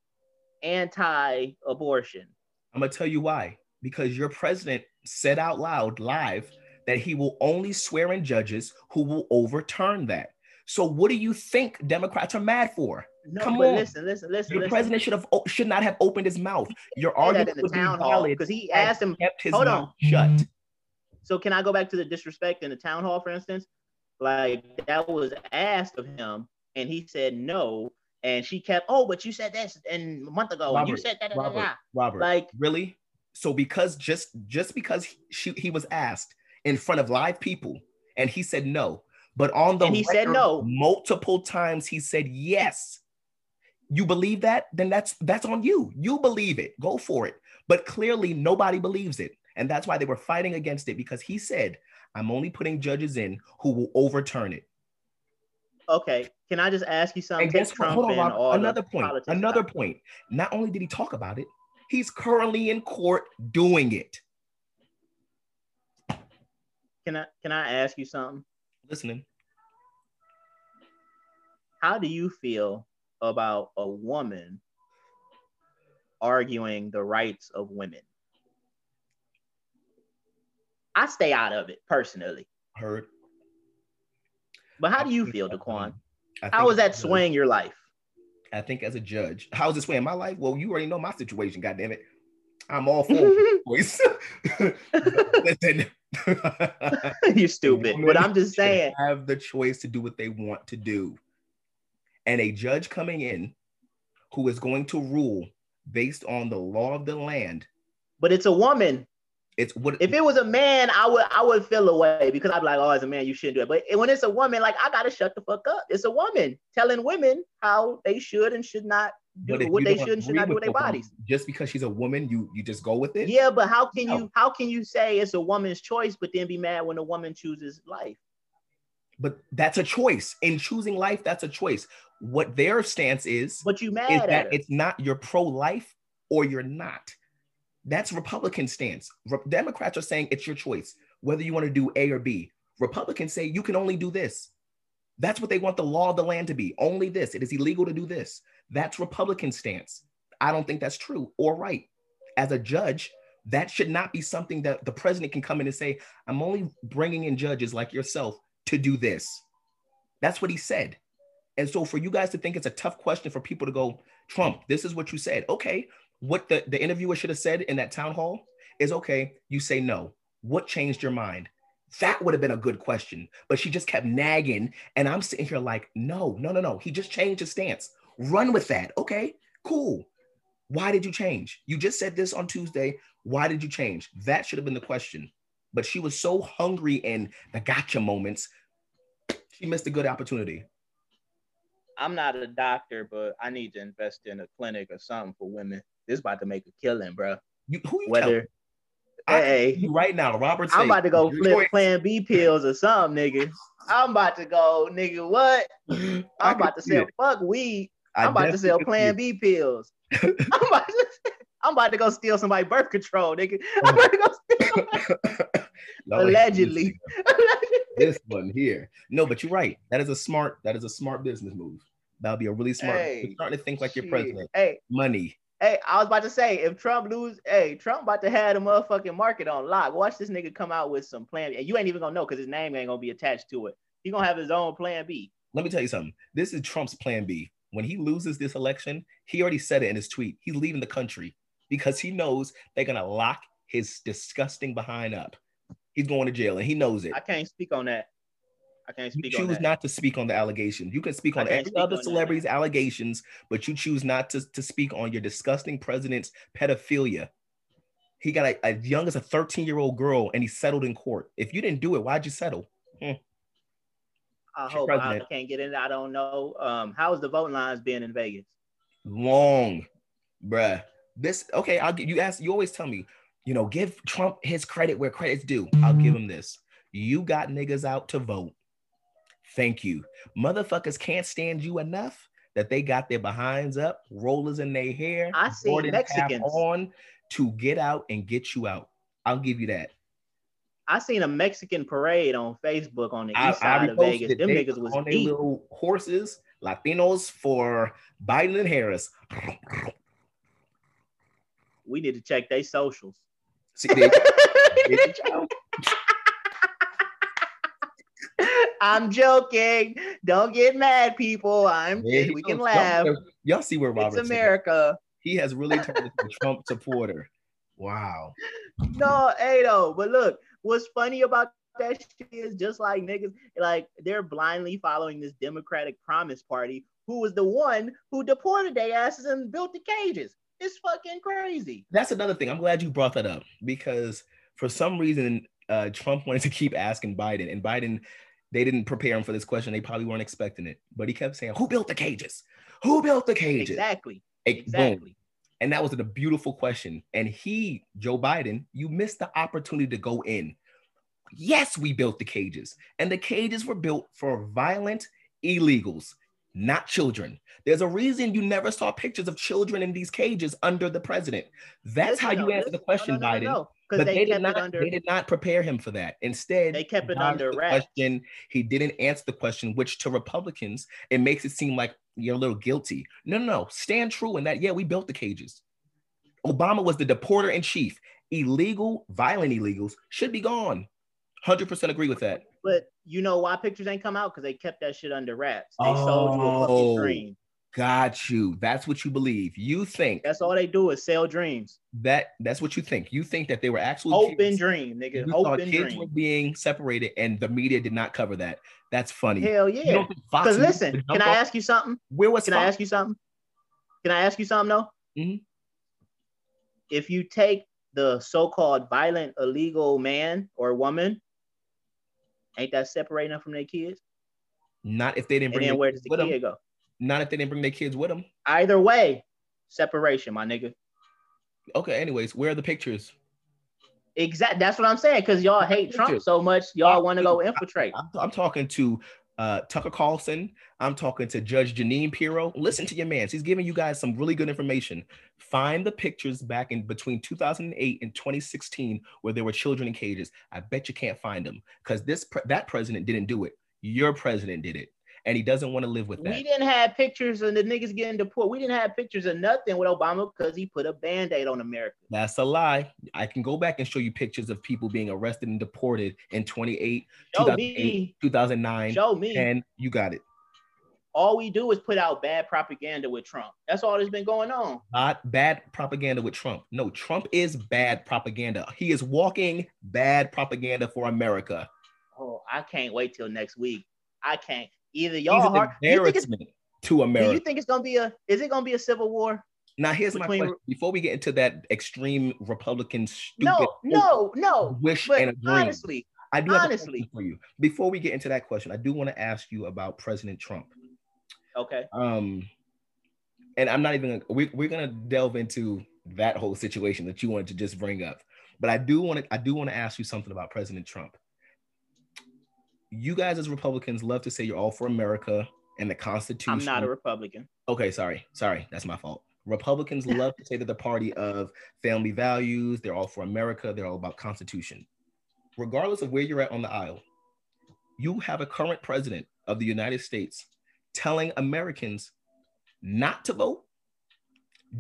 anti-abortion I'm gonna tell you why. Because your president said out loud live that he will only swear in judges who will overturn that. So what do you think Democrats are mad for? no Come on. listen listen listen Your listen. president should have should not have opened his mouth. Your argument in the would be town hall valid. because he asked him kept his hold mouth on. shut. Mm-hmm. So can I go back to the disrespect in the town hall, for instance? Like that was asked of him, and he said no. And she kept, oh, but you said this and a month ago, and you said that. Robert, da." Robert, Like, really? So because just just because he, she, he was asked in front of live people and he said no, but on the And he said record, no. multiple times he said yes. You believe that? Then that's that's on you. You believe it. Go for it. But clearly nobody believes it. And that's why they were fighting against it because he said, I'm only putting judges in who will overturn it. okay, can I just ask you something? Guess what? Trump Hold on, Robert. Another point. Another out. point. Not only did he talk about it, he's currently in court doing it. Can I can I ask you something? Listening. How do you feel about a woman arguing the rights of women? I stay out of it personally, Heard. but how do you feel, Daquan? How think that swaying your life? I think as a judge, how's it swaying my life? Well, you already know my situation. God damn it, I'm all for voice. Listen, you stupid. But I'm just saying, have the choice to do what they want to do, and a judge coming in who is going to rule based on the law of the land. but it's a woman. It's what If it was a man, I would I would feel away because I'd be like, oh, as a man, you shouldn't do it. But when it's a woman, like I gotta shut the fuck up. It's a woman telling women how they should and should not do what they should and should not do with their bodies. Just because she's a woman, you you just go with it. Yeah, but how can No. you how can you say it's a woman's choice, but then be mad when a woman chooses life? But that's a choice. In choosing life, that's a choice. What their stance is But you mad is at that her. it's not you're pro-life or you're not. That's Republican stance. Re- Democrats are saying it's your choice whether you want to do A or B. Republicans say you can only do this. That's what they want the law of the land to be. Only this. It is illegal to do this. That's Republican stance. I don't think that's true or right. As a judge, that should not be something that the president can come in and say, I'm only bringing in judges like yourself to do this. That's what he said. And so for you guys to think it's a tough question for people to go, Trump, this is what you said. Okay. What the, the interviewer should have said in that town hall is okay, you say no. What changed your mind? That would have been a good question. But she just kept nagging. And I'm sitting here like, no, no, no, no. He just changed his stance. Run with that. Okay, cool. Why did you change? You just said this on Tuesday. Why did you change? That should have been the question. But she was so hungry in the gotcha moments, she missed a good opportunity. I'm not a doctor, but I need to invest in a clinic or something for women. This about to make a killing, bro. You, who you? Whether Hey. I, right now, Robert. I'm about to go flip choice. Plan B pills or something, nigga. I'm about to go, nigga. What? I'm about to say, fuck weed. I I'm about to sell Plan. B pills. I'm about to, I'm about to go steal somebody birth control, nigga. I'm oh. about to go steal allegedly. this one here. No, but you're right. That is a smart. That is a smart business move. That'll be a really smart. Hey, you're starting to think like your Shit. president. Hey, Money. hey, I was about to say if Trump lose, hey, Trump about to have the motherfucking market on lock. Watch this nigga come out with some plan, and you ain't even gonna know because his name ain't gonna be attached to it. He gonna have his own plan B. Let me tell you something. This is Trump's plan B. When he loses this election, he already said it in his tweet. He's leaving the country because he knows they're gonna lock his disgusting behind up. He's going to jail, and he knows it. I can't speak on that. I can't You speak on choose not to speak on the allegations. You can speak on every other on that. allegations, but you choose not to, to speak on your disgusting president's pedophilia. He got a, as young as a 13 year old girl and he settled in court. If you didn't do it, why'd you settle? Hmm. I hope I can't get in. I don't know. Um, how's the voting lines been in Vegas? Long, bruh. This okay. I'll you ask. You always tell me, you know, give Trump his credit where credit's due. I'll give him this. You got niggas out to vote. Thank you. Motherfuckers can't stand you enough that they got their behinds up, rollers in their hair, I cap Mexicans. on to get out and get you out. I'll give you that. I seen a Mexican parade on Facebook on the I, east I side of Vegas. Them niggas was on their little horses, Latinos for Biden and Harris. We need to check their socials. See, they, they- I'm joking. Don't get mad, people. I'm he we can laugh. Y'all, see where It's Robert's America. He has really turned into a Trump supporter. Wow. No, hey though, but look, what's funny about that shit is just like niggas, like they're blindly following this Democratic Promise Party, who was the one who deported their asses and built the cages. It's fucking crazy. That's another thing. I'm glad you brought that up because for some reason, uh, Trump wanted to keep asking Biden, and Biden, they didn't prepare him for this question. They probably weren't expecting it, but he kept saying, "Who built the cages? Who built the cages?" Exactly. Exactly. boom. And that was a beautiful question. And he, Joe Biden, you missed the opportunity to go in. Yes, we built the cages, and the cages were built for violent illegals, not children. There's a reason you never saw pictures of children in these cages under the president. That's how you though, answer the question, no, no, no, Biden. But they, they, did not. under They did not prepare him for that. Instead, they kept it under wraps. question. He didn't answer the question, which to Republicans it makes it seem like you're a little guilty. No, no, no. Stand true in that. Yeah, we built the cages. Obama was the deporter in chief. Illegal, violent illegals should be gone. Hundred percent agree with that. But you know why pictures ain't come out? Because they kept that shit under wraps. They sold you a Oh. fucking dream. Got you. That's what you believe. You think That's all they do is sell dreams. that. That's what you think. You think that they were actually Open dream, nigga. You Open kids were being separated, and the media did not cover that. That's funny. Hell yeah. Because listen, can I ask you something? Where was Can I ask you something? Can I ask you something though? Mhm. If you take the so-called violent illegal man or woman, ain't that separating them from their kids? Not if they didn't And bring then their where does the them. kid go? Not if they didn't bring their kids with them. Either way, separation, my nigga. Okay. Anyways, where are the pictures? Exact. That's what I'm saying. Because y'all hate Trump so much, y'all want to go infiltrate. I'm, I'm talking to uh, Tucker Carlson. I'm talking to Judge Jeanine Pirro. Listen to your man. He's giving you guys some really good information. Find the pictures back in between 2008 and 2016 where there were children in cages. I bet you can't find them because this pre- that president didn't do it. Your president did it, and he doesn't want to live with that. We didn't have pictures of the niggas getting deported. We didn't have pictures of nothing with Obama because he put a band-aid on America. That's a lie. I can go back and show you pictures of people being arrested and deported in 28, Show 2008, me. 2009, Show me. and you got it. all we do is put out bad propaganda with Trump. That's all that's been going on. Not bad propaganda with Trump. No, Trump is bad propaganda. He is walking bad propaganda for America. Oh, I can't wait till next week. I can't. Either y'all heart, you think it's, to do you think it's gonna be a is it gonna be a civil war? now, here's my question. Before we get into that extreme Republican stupid No, no, no. wish But and a dream, honestly, I do honestly. for you. Before we get into that question, I do want to ask you about President Trump. okay. um and i'm not even gonna we, we're gonna delve into that whole situation that you wanted to just bring up But I do want to I do want to ask you something about President Trump. You guys as Republicans love to say you're all for America and the Constitution. I'm not a Republican. Okay, sorry, sorry, that's my fault. Republicans love to say that the party of family values, they're all for America, they're all about Constitution. Regardless of where you're at on the aisle, you have a current president of the United States telling Americans not to vote,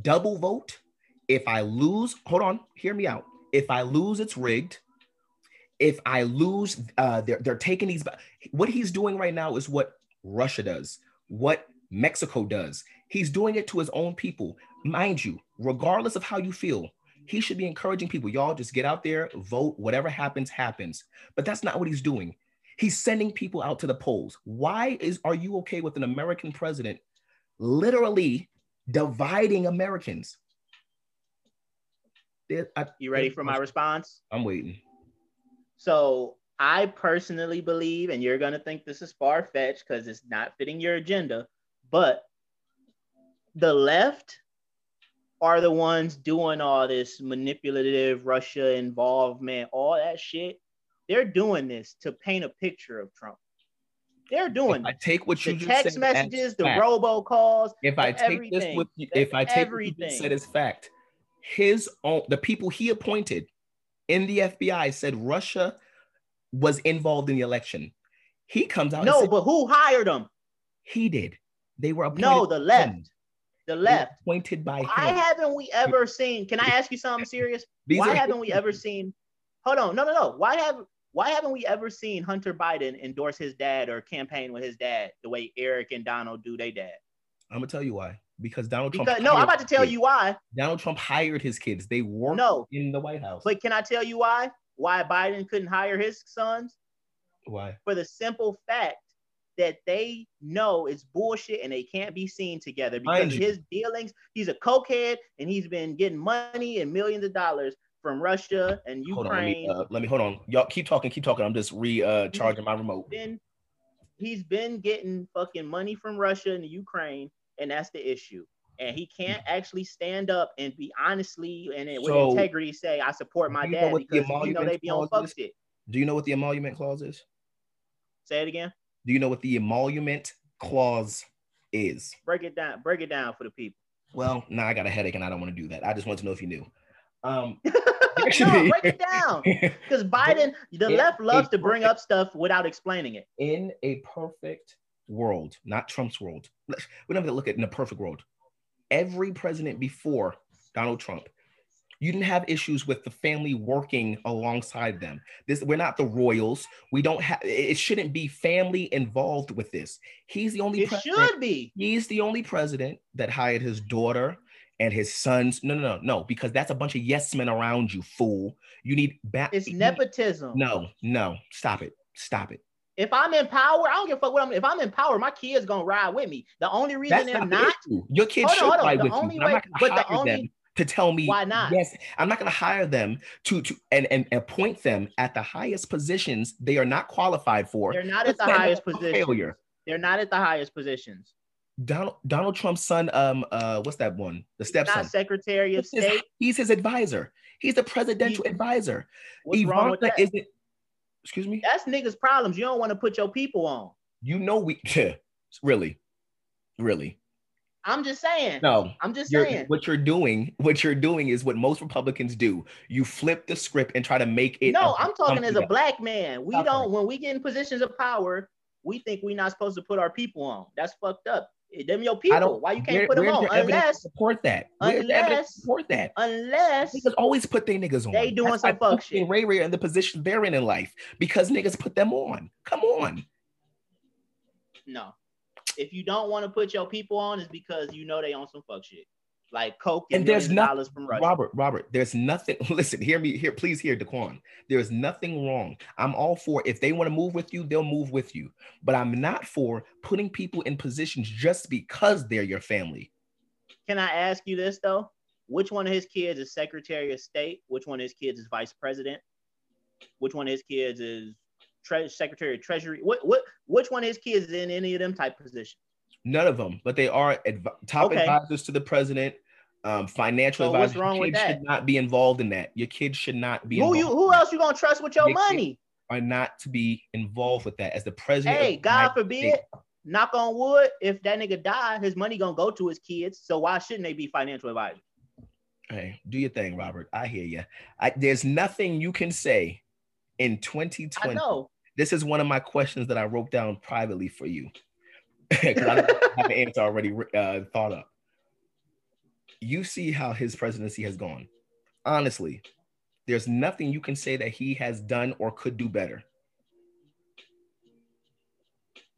double vote. If I lose, hold on, hear me out. If I lose, it's rigged. If I lose, uh, they're, they're taking these. What he's doing right now is what Russia does, what Mexico does. He's doing it to his own people. Mind you, regardless of how you feel, he should be encouraging people. Y'all just get out there, vote, whatever happens, happens. But that's not what he's doing. He's sending people out to the polls. Why is are you okay with an American president literally dividing Americans? I, you ready for my response? I'm waiting. So I personally believe, and you're gonna think this is far fetched because it's not fitting your agenda, but the left are the ones doing all this manipulative Russia involvement, all that shit. They're doing this to paint a picture of Trump. They're doing. If I take what you the text messages, the robocalls. If I take this with you, if I take everything. what you said as fact, his own the people he appointed in the FBI said Russia was involved in the election. He comes out. No, said, but who hired him? He did. They were appointed. No, the left. The left. Appointed by Why him. haven't we ever seen? Can I ask you something serious? Why haven't we ever seen? Hold on, no, no, no. Why have why haven't we ever seen Hunter Biden endorse his dad or campaign with his dad the way Eric and Donald do their dad? I'm gonna tell you why. Because Donald because, Trump. No, I'm about to tell you why. Donald Trump hired his kids. They worked no, in the White House. But can I tell you why? Why Biden couldn't hire his sons? Why? For the simple fact that they know it's bullshit and they can't be seen together because his dealings. He's a cokehead and he's been getting money and millions of dollars from Russia and Ukraine. On, let, me, uh, let, me, hold on. Y'all keep talking, keep talking. I'm just recharging uh, my remote. Been, he's been getting fucking money from Russia and Ukraine, and that's the issue. And he can't actually stand up and be honestly and with so, integrity say, I support my dad because you know they be on fuck shit. Do you know what the emolument clause is? Say it again. Do you know what the emolument clause is? Break it down. Break it down for the people. Well, now nah, I got a headache and I don't want to do that. I just want to know if you knew. Um, no, break it down. Because Biden, the left loves to bring up stuff without explaining it. In a perfect world, not Trump's world, we don't have to look at in a perfect world. Every president before Donald Trump you didn't have issues with the family working alongside them. This we're not the royals. We don't have it shouldn't be family involved with this. He's the only it should be. He's the only president that hired his daughter and his sons. No, no, no, no, because that's a bunch of yes men around you, fool. You need back. it's nepotism. No, no, stop it. Stop it. If I'm in power, I don't give a fuck what I'm. If I'm in power, my kids gonna ride with me. The only reason That's they're not, not your kids should ride with you. Way, but the only, them to tell me why not. Yes, I'm not to hire them to to and, and appoint them at the highest positions they are not qualified for. They're not at the highest positions. Failure. They're not at the highest positions. Donald Donald Trump's son, um, uh, what's that one? The stepson. Not Secretary of he's State. His, he's his advisor. He's the presidential he, advisor. What's Ivanka wrong with that? Isn't, excuse me. That's niggas' problems. You don't want to put your people on. You know we really, really. I'm just saying. No, I'm just you're, saying. What you're doing, what you're doing is what most Republicans do. You flip the script and try to make it. No, I'm talking as a black man. We don't. When we get in positions of power, we think we're not supposed to put our people on. That's fucked up. Them your people. Why you can't where, put them on? Unless support that. Unless support that. Unless niggas always put their niggas on. They doing That's some fuck shit. Ray Ray in the position they're in in life because niggas put them on. Come on. No, if you don't want to put your people on, it's because you know they on some fuck shit. Like coke and, and there's nothing, from Russia. Robert, Robert, there's nothing. Listen, hear me here, please hear Daquan. There's nothing wrong. I'm all for if they want to move with you, they'll move with you. But I'm not for putting people in positions just because they're your family. Can I ask you this though? Which one of his kids is Secretary of State? Which one of his kids is Vice President? Which one of his kids is tre- Secretary of Treasury? What what which one of his kids is in any of them type positions? None of them, but they are adv- top okay. advisors to the president. Um, financial So what's wrong Your with that? should not be involved in that. Your kids should not be Who you? Who else you gonna trust with your Your money? are not to be involved with that as the president. Hey, God forbid. Knock on wood. If that nigga die, his money gonna go to his kids. So why shouldn't they be financial advisors? Hey, do your thing, Robert. I hear you. I, there's nothing you can say in I 2020. know. This is one of my questions that I wrote down privately for you because I have an answer already uh, thought up. You see how his presidency has gone. Honestly, there's nothing you can say that he has done or could do better.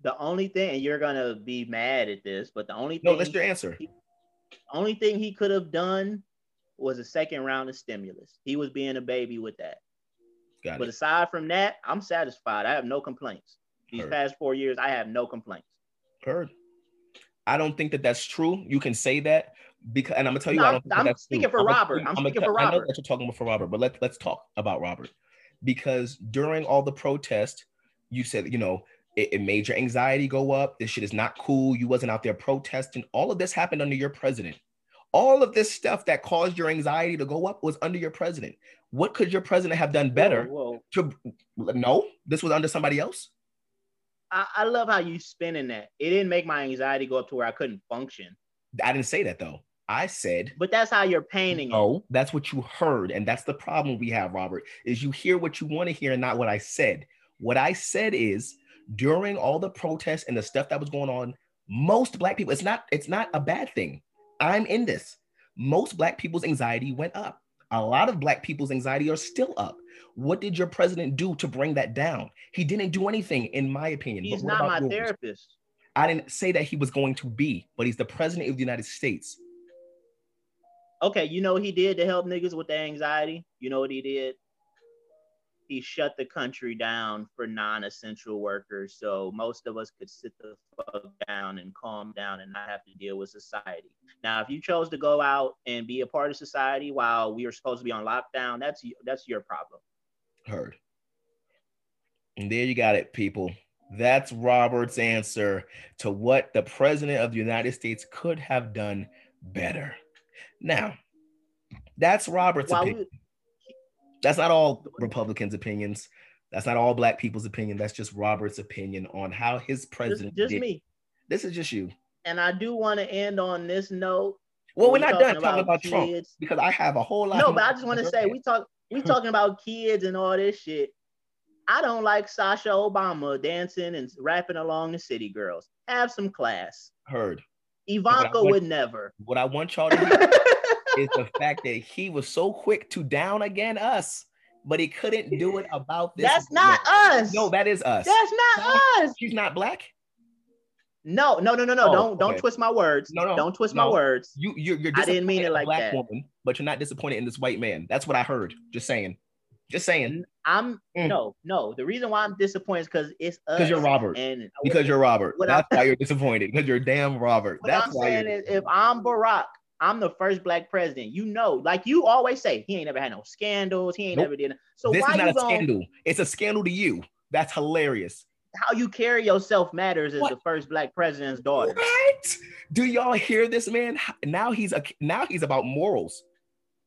The only thing, and you're gonna be mad at this, but the only No, thing, that's your answer. only thing he could have done was a second round of stimulus. He was being a baby with that. Got But it. aside from that, I'm satisfied. I have no complaints. These Heard. past four years, I have no complaints. Heard. I don't think that that's true. You can say that because, and I'm gonna tell you, No, I I'm- don't think that I'm that's speaking true. for gonna- Robert. I'm gonna speaking tell- for I know Robert. that you're talking for Robert, but let's let's talk about Robert because during all the protest, you said you know it, it made your anxiety go up. This shit is not cool. You wasn't out there protesting. All of this happened under your president. All of this stuff that caused your anxiety to go up was under your president. What could your president have done better? Whoa, whoa. To no, this was under somebody else. I, I love how you spinning that. It didn't make my anxiety go up to where I couldn't function. I didn't say that though. I said But that's how you're painting it. No, that's what you heard. And that's the problem we have, Robert, is you hear what you want to hear and not what I said. What I said is during all the protests and the stuff that was going on, most black people, it's not, it's not a bad thing. I'm in this. Most black people's anxiety went up. A lot of black people's anxiety are still up. What did your president do to bring that down? He didn't do anything, in my opinion. He's not my yours? therapist. I didn't say that he was going to be, but he's the president of the United States. Okay, you know what he did to help niggas with the anxiety? You know what he did? He shut the country down for non-essential workers, so most of us could sit the fuck down and calm down and not have to deal with society. Now, if you chose to go out and be a part of society while we were supposed to be on lockdown, that's that's your problem. Heard. And there you got it, people. That's Robert's answer to what the president of the United States could have done better. Now, that's Robert's opinion. we, That's not all Republicans' opinions. That's not all black people's opinion. That's just Robert's opinion on how his president just did. me, This is just you. and I do want to end on this note. Well, we're We not done talking about Trump because I have a whole lot. No, but I just want to say we talk we talking about kids and all this shit. I don't like Sasha Obama dancing and rapping along the city girls. Have some class. heard. Ivanka want- would never. What I want y'all to hear is the fact that he was so quick to down again us, but he couldn't do it about this. That's not us. No, that is us. That's not us. She's not black. No, no, no, no, no. Oh, don't don't twist my words. No, no, don't twist no. my words. You you're, you're I didn't mean it like black that. woman, but you're not disappointed in this white man. That's what I heard. Just saying. Just saying. I'm Mm. no, no. The reason why I'm disappointed is because it's. Because you're Robert. And Because you're Robert. That's why you're disappointed. Because you're damn Robert. What That's I'm why saying is, if I'm Barack, I'm the first black president. You know, like you always say, he ain't never had no scandals. He ain't Nope. never did. So this why is not you a going scandal. It's a scandal to you. That's hilarious. How you carry yourself matters as What? the first black president's daughter. Right? Do y'all hear this, man? Now he's a now he's about morals.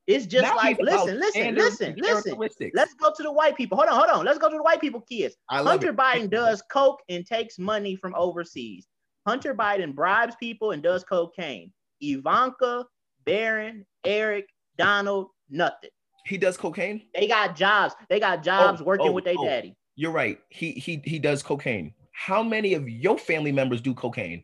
It's just Now like listen, listen, listen, listen. Let's go to the white people. Hold on, hold on. Let's go to the white people kids. Hunter it. Biden does coke and takes money from overseas. Hunter Biden bribes people and does cocaine. Ivanka, Barron, Eric, Donald, nothing. He does cocaine. They got jobs. They got jobs Oh, working oh, with their oh. daddy. You're right. He he he does cocaine. How many of your family members do cocaine?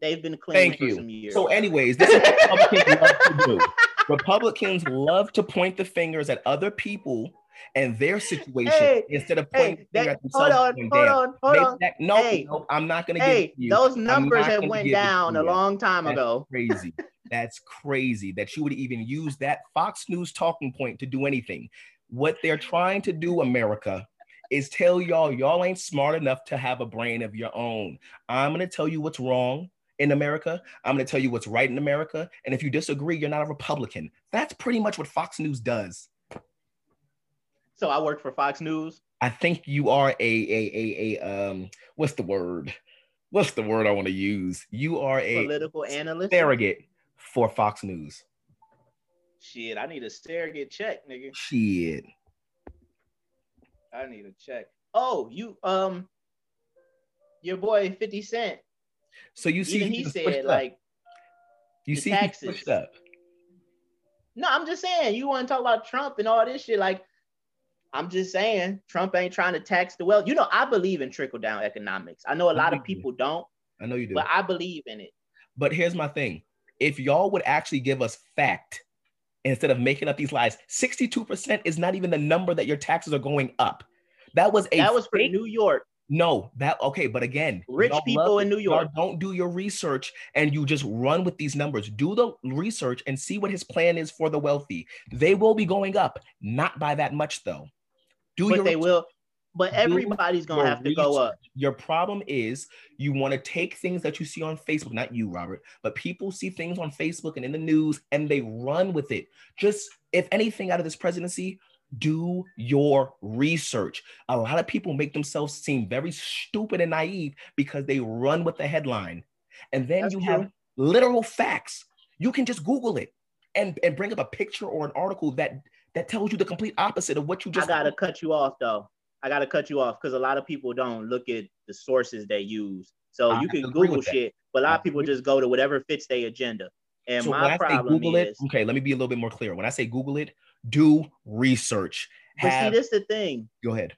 They've been clean Thank for you. some years. So, anyways, this is what Republicans love to do. Republicans love to point the fingers at other people and their situation Hey, instead of pointing hey, that, at themselves. hold on, hold "Damn, on, hold maybe on. that- no, Hey, no, I'm not gonna give Hey, you. those numbers have went give down a long time That's ago. crazy. That's crazy that you would even use that Fox News talking point to do anything. What they're trying to do, America, is tell y'all y'all ain't smart enough to have a brain of your own. I'm gonna tell you what's wrong in America. I'm gonna tell you what's right in America. And if you disagree, you're not a Republican. That's pretty much what Fox News does. So I work for Fox News. I think you are a a a, a um what's the word? What's the word I want to use? You are a Political analyst. surrogate for Fox News. Shit, I need a surrogate check, nigga. Shit. I need a check. Oh, you um, your boy Fifty Cent. So you see, Even he said like, you see, taxes. up. no, I'm just saying you want to talk about Trump and all this shit. Like, I'm just saying Trump ain't trying to tax the wealth. You know, I believe in trickle down economics. I know a lot of people don't, I know you do. but I believe in it. But here's my thing: if y'all would actually give us fact instead of making up these lies, 62% is not even the number that your taxes are going up. That was a That was for fake- New York. No, that okay, but again, Rich people in New York. don't do your research and you just run with these numbers. Do the research and see what his plan is for the wealthy. They will be going up, not by that much though. Do But your they research. will. But everybody's gonna have to go up. Your problem is you want to take things that you see on Facebook, not you, Robert, but people see things on Facebook and in the news and they run with it. Just if anything out of this presidency, do your research. A lot of people make themselves seem very stupid and naive because they run with the headline. And then That's you true. have literal facts. You can just Google it and, and bring up a picture or an article that that tells you the complete opposite of what you just I gotta cut you off though. I gotta cut you off because a lot of people don't look at the sources they use. So I you can Google shit, but a lot I of people agree. just go to whatever fits their agenda. And So my problem Google is, it, okay, let me be a little bit more clear. When I say Google it, do research. but see, Have, this the thing. go ahead.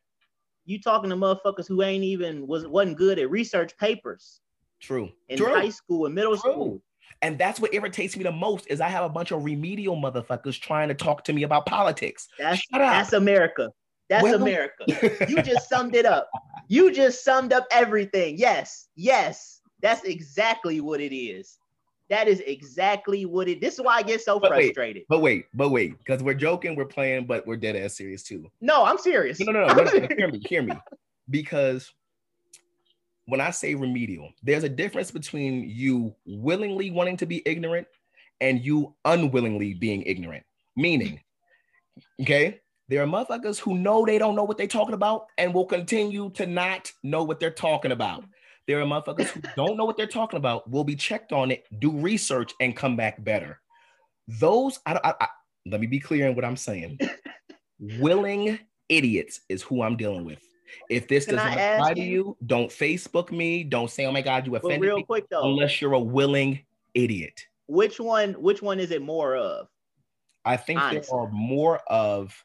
You talking to motherfuckers who ain't even was wasn't good at research papers True. in True. high school and middle True. school. And that's what irritates me the most is I have a bunch of remedial motherfuckers trying to talk to me about politics. That's Shut up. that's America. That's Well- America. You just summed it up. You just summed up everything. Yes, yes, that's exactly what it is. That is exactly what it. This is why I get so But wait. frustrated. but wait, but wait, because we're joking, we're playing, but we're dead ass serious too. No, I'm serious. No, no, no, no, no, hear me, hear me. Because when I say remedial, there's a difference between you willingly wanting to be ignorant and you unwillingly being ignorant. Meaning, okay, there are motherfuckers who know they don't know what they're talking about and will continue to not know what they're talking about. There are motherfuckers who don't know what they're talking about, will be checked on it, do research, and come back better. Those, I, I, I let me be clear in what I'm saying. Willing idiots is who I'm dealing with. If this Can doesn't apply to you- don't Facebook me. Don't say, "Oh my God, you offended real me," quick though, unless you're a willing idiot. which one? Which one is it more of? I think Honestly. there are more of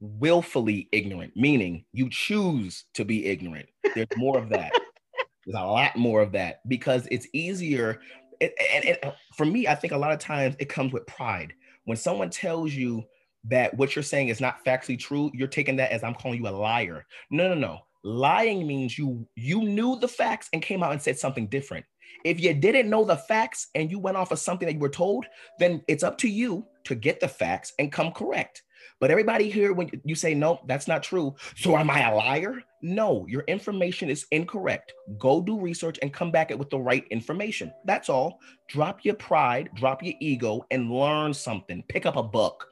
willfully ignorant, meaning you choose to be ignorant. There's more of that. There's a lot more of that because it's easier. And, and, and for me, I think a lot of times it comes with pride. When someone tells you that what you're saying is not factually true, you're taking that as I'm calling you a liar. No, no, no. Lying means you you knew the facts and came out and said something different. If you didn't know the facts and you went off of something that you were told, then it's up to you to get the facts and come correct. But everybody here, when you say, no, that's not true. So am I a liar? No, your information is incorrect. Go do research and come back with the right information. That's all. Drop your pride, drop your ego, and learn something. Pick up a book.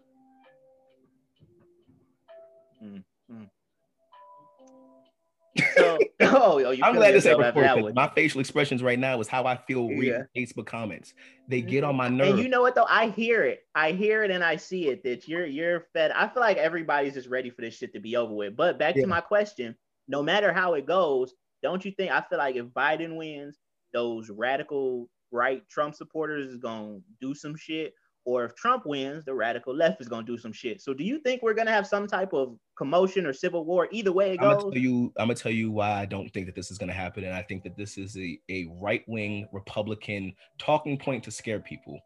Mm. So, oh, you I'm glad this ever after that. My facial expressions right now is how I feel reading Facebook comments. They get on my nerves. And you know what though? I hear it. I hear it and I see it that you're you're fed. I feel like everybody's just ready for this shit to be over with. But back Yeah. to my question, no matter how it goes, don't you think I feel like if Biden wins, those radical right Trump supporters is gonna do some shit, or if Trump wins, the radical left is gonna do some shit. So do you think we're gonna have some type of commotion or civil war? Either way it I'm gonna goes. tell you. I'm gonna tell you why I don't think that this is gonna happen, and I think that this is a, a right wing Republican talking point to scare people.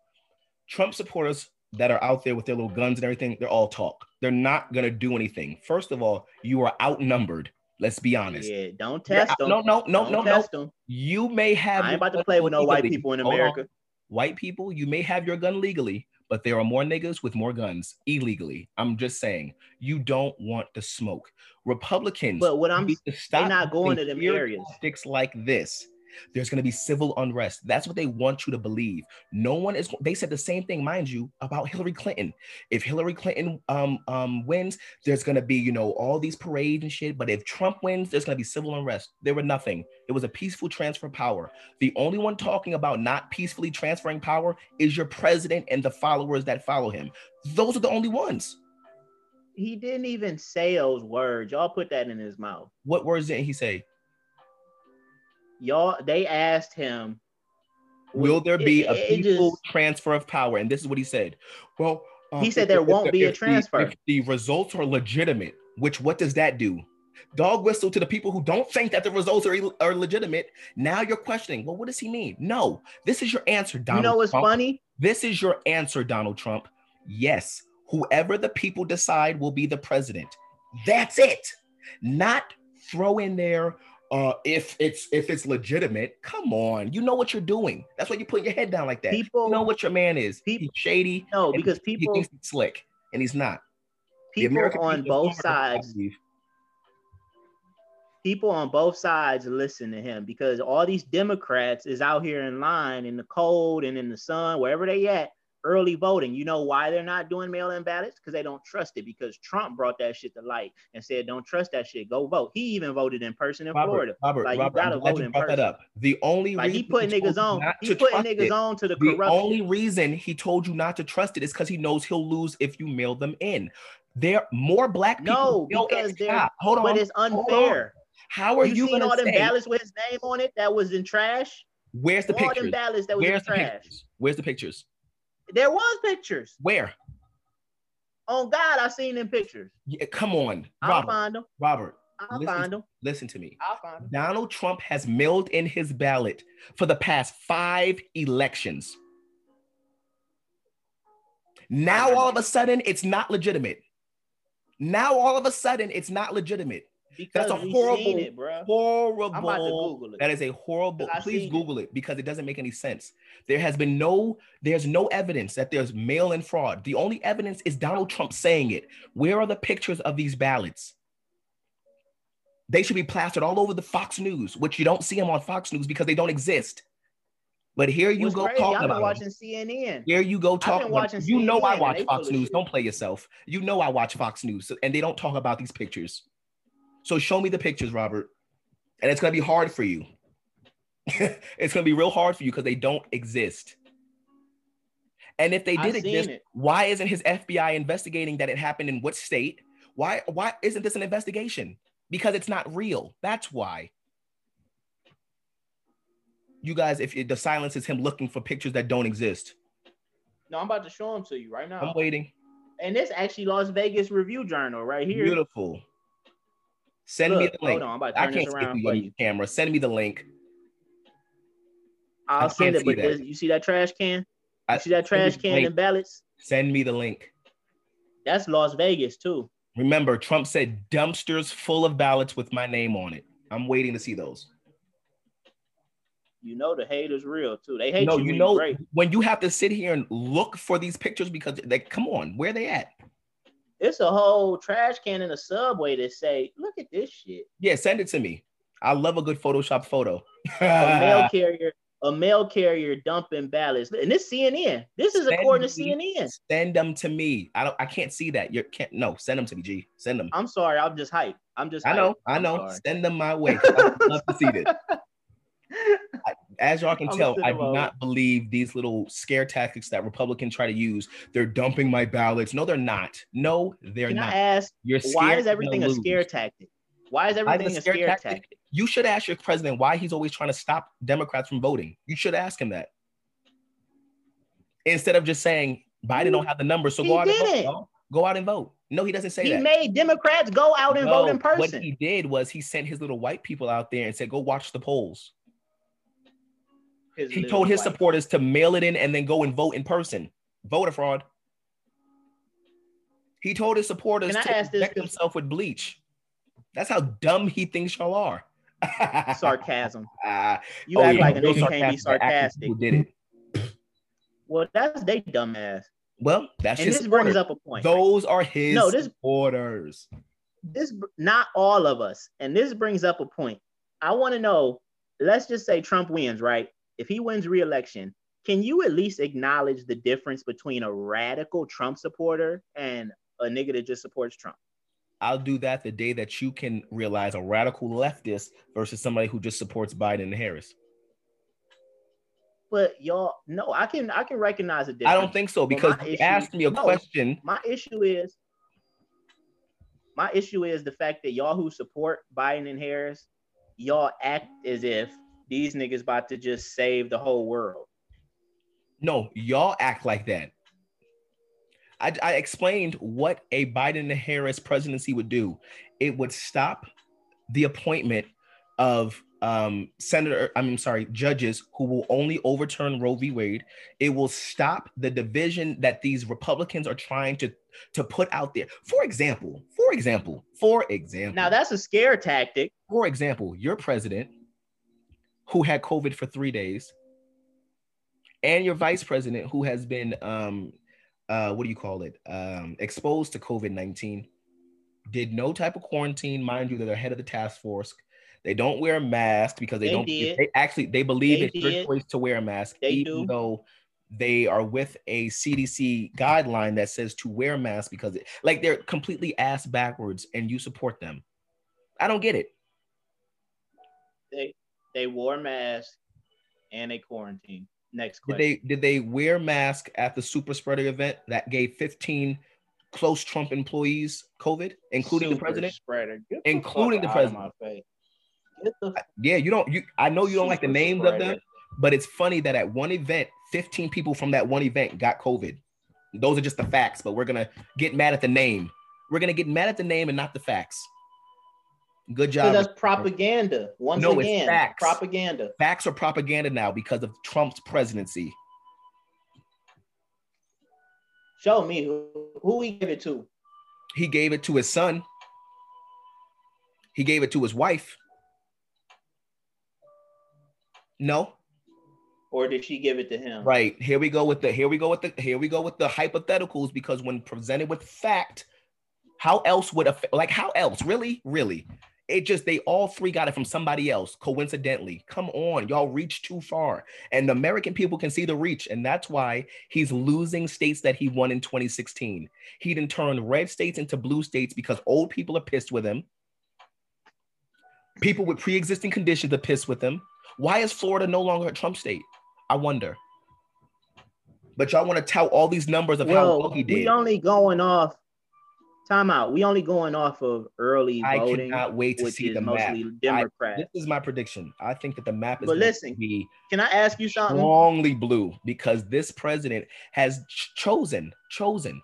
Trump supporters that are out there with their little guns and everything, they're all talk. They're not gonna do anything. First of all, you are outnumbered. Let's be honest. Yeah, don't test them. No, no, no, Don't no, no. test them. You may have. I ain't about to play with no white people in. America. White people, you may have your gun legally, but there are more niggas with more guns illegally. I'm just saying, you don't want the smoke. Republicans, But what I'm to stop not going to them areas. Sticks like this. There's going to be civil unrest. That's what they want you to believe. No one is. They said the same thing, mind you, about Hillary Clinton. If Hillary Clinton um, um, wins, there's going to be you know all these parades and shit. But if Trump wins, there's going to be civil unrest. There were nothing. It was a peaceful transfer of power. The only one talking about not peacefully transferring power is your president and the followers that follow him. Those are the only ones. He didn't even say those words. Y'all put that in his mouth. What words didn't he say? Y'all they asked him will there be a peaceful just, transfer of power? And this is what he said. Well um, he said there won't the, be a transfer the, if the results are legitimate which what does that do? Dog whistle to the people who don't think that the results are, are legitimate. Now you're questioning well what does he mean? No this is your answer donald you know what's trump. funny? This is your answer donald trump. Yes whoever the people decide will be the president. That's it. Not throw in there uh if it's if it's legitimate come on you know what you're doing. That's why you put your head down like that. People you know what your man is. People, he's shady no because people he thinks he's slick and he's not. People on people both sides people on both sides listen to him because all these democrats is out here in line in the cold and in the sun wherever they at early voting. You know why they're not doing mail-in ballots? Because they don't trust it. Because Trump brought that shit to light and said, "Don't trust that shit. Go vote." He even voted in person in Robert, Florida. Robert, like Robert, you gotta vote in person. That up. The only like he put niggas on. He put niggas it. on to the, the corruption. only reason he told you not to trust it is because he knows he'll lose if you mail them in. There more black people. No, because they're. Hold on. But it's unfair. How are you, you seen all them ballots with his name on it that was in trash? Where's the all pictures? ballots that was Where's in trash? Pictures? Where's the pictures? There was pictures. Where? On God, I seen them pictures. Yeah, come on, I'll Robert. find them. Robert, I'll listen, find them. Listen to me. I'll find them. Donald Trump has mailed in his ballot for the past five elections. Now all of a sudden, it's not legitimate. Now all of a sudden, it's not legitimate. Because That's a horrible, it, horrible. That is a horrible. Please Google it. it because it doesn't make any sense. There has been no, there's no evidence that there's mail-in fraud. The only evidence is Donald Trump saying it. Where are the pictures of these ballots? They should be plastered all over the Fox News, which you don't see them on Fox News because they don't exist. But here you What's go crazy, talking I've been about watching CNN. Here you go talking. Watching you CNN know I watch Fox News. Don't play yourself. You know I watch Fox News, and they don't talk about these pictures. So show me the pictures, Robert. And it's gonna be hard for you. it's gonna be real hard for you because they don't exist. And if they did exist, it. why isn't his FBI investigating that it happened in what state? Why why isn't this an investigation? Because it's not real. That's why. You guys, if the silence is him looking for pictures that don't exist. No, I'm about to show them to you right now. I'm waiting. And this actually Las Vegas Review Journal right here. Beautiful. Send Look, me the link. On, I can't see you on camera. Send me the link. I'll send it, but you see that trash can? You I, see that trash can and ballots? Send me the link. That's Las Vegas too. Remember, Trump said dumpsters full of ballots with my name on it. I'm waiting to see those. You know the hate is real too. They hate no, you. you know when you have to sit here and look for these pictures because they come on, where they at? It's a whole trash can in a subway that say, "Look at this shit." Yeah, send it to me. I love a good Photoshop photo. a mail carrier, a mail carrier dumping ballots, and this CNN. This is send according me, to CNN. Send them to me. I don't. I can't see that. You can't. No, send them to me. G. Send them. I'm sorry. I'm just hype. I'm just. I know. I know. Send them my way. I'd love to see this. as y'all can tell, I do not believe these little scare tactics that Republicans try to use. They're dumping my ballots. No, they're not. No, they're can not. I ask, You're why is everything a scare tactic? Why is everything a scare, scare tactic? tactic? You should ask your president why he's always trying to stop Democrats from voting. You should ask him that. Instead of just saying Biden don't have the numbers, so he go out and vote. No, go out and vote. No, he doesn't say he that. He made Democrats go out and no, vote in person. What he did was he sent his little white people out there and said, "Go watch the polls." He told his supporters to mail it in and then go and vote in person. Voter fraud. He told his supporters to inject himself with bleach. That's how dumb he thinks y'all are. sarcasm. You oh, act yeah, like a nigga can't be sarcastic. Who did it? Well, that's they dumbass. Well, that's and this brings up a point. Those are his no, this, supporters. This not all of us, and this brings up a point. I want to know let's just say Trump wins, right? If he wins re-election, can you at least acknowledge the difference between a radical Trump supporter and a nigga that just supports Trump? I'll do that the day that you can realize a radical leftist versus somebody who just supports Biden and Harris. But y'all, no, I can I can recognize a difference. I don't think so because you issue, asked me a no, question. My issue is my issue is the fact that y'all who support Biden and Harris, y'all act as if these niggas about to just save the whole world. No, y'all act like that. I, I explained what a Biden Harris presidency would do. It would stop the appointment of um, senator, I mean, sorry, judges who will only overturn Roe v. Wade. It will stop the division that these Republicans are trying to to put out there. For example, for example, for example. Now that's a scare tactic. For example, your president, who had COVID for three days, and your vice president, who has been um, uh, what do you call it, um, exposed to COVID 19, did no type of quarantine. Mind you, they're the head of the task force. They don't wear a mask because they, they don't. Did. They actually they believe they it's did. your choice to wear a mask, they even do. though they are with a CDC guideline that says to wear a mask because it, like they're completely ass backwards, and you support them. I don't get it. They they wore masks and a quarantine. Next question. Did they did they wear masks at the super spreader event that gave 15 close Trump employees COVID, including super the president? Spreader. including the, the president. The yeah, you don't you I know you don't like the names spreader. of them, but it's funny that at one event, 15 people from that one event got COVID. Those are just the facts, but we're gonna get mad at the name. We're gonna get mad at the name and not the facts. Good job. that's propaganda. Once no, again, it's facts. propaganda. Facts are propaganda now because of Trump's presidency. Show me who, who he gave it to. He gave it to his son. He gave it to his wife. No. Or did she give it to him? Right. Here we go with the here we go with the here we go with the hypotheticals because when presented with fact, how else would a like how else really really it just they all three got it from somebody else coincidentally. Come on, y'all reach too far. And the American people can see the reach. And that's why he's losing states that he won in 2016. He didn't turn red states into blue states because old people are pissed with him. People with pre-existing conditions are pissed with him. Why is Florida no longer a Trump state? I wonder. But y'all want to tout all these numbers of well, how well he did. We only going off time out. We only going off of early I voting. I cannot wait to see the map. Democrat. I, this is my prediction. I think that the map is. But listen, can I ask you something? Strongly blue because this president has ch- chosen chosen.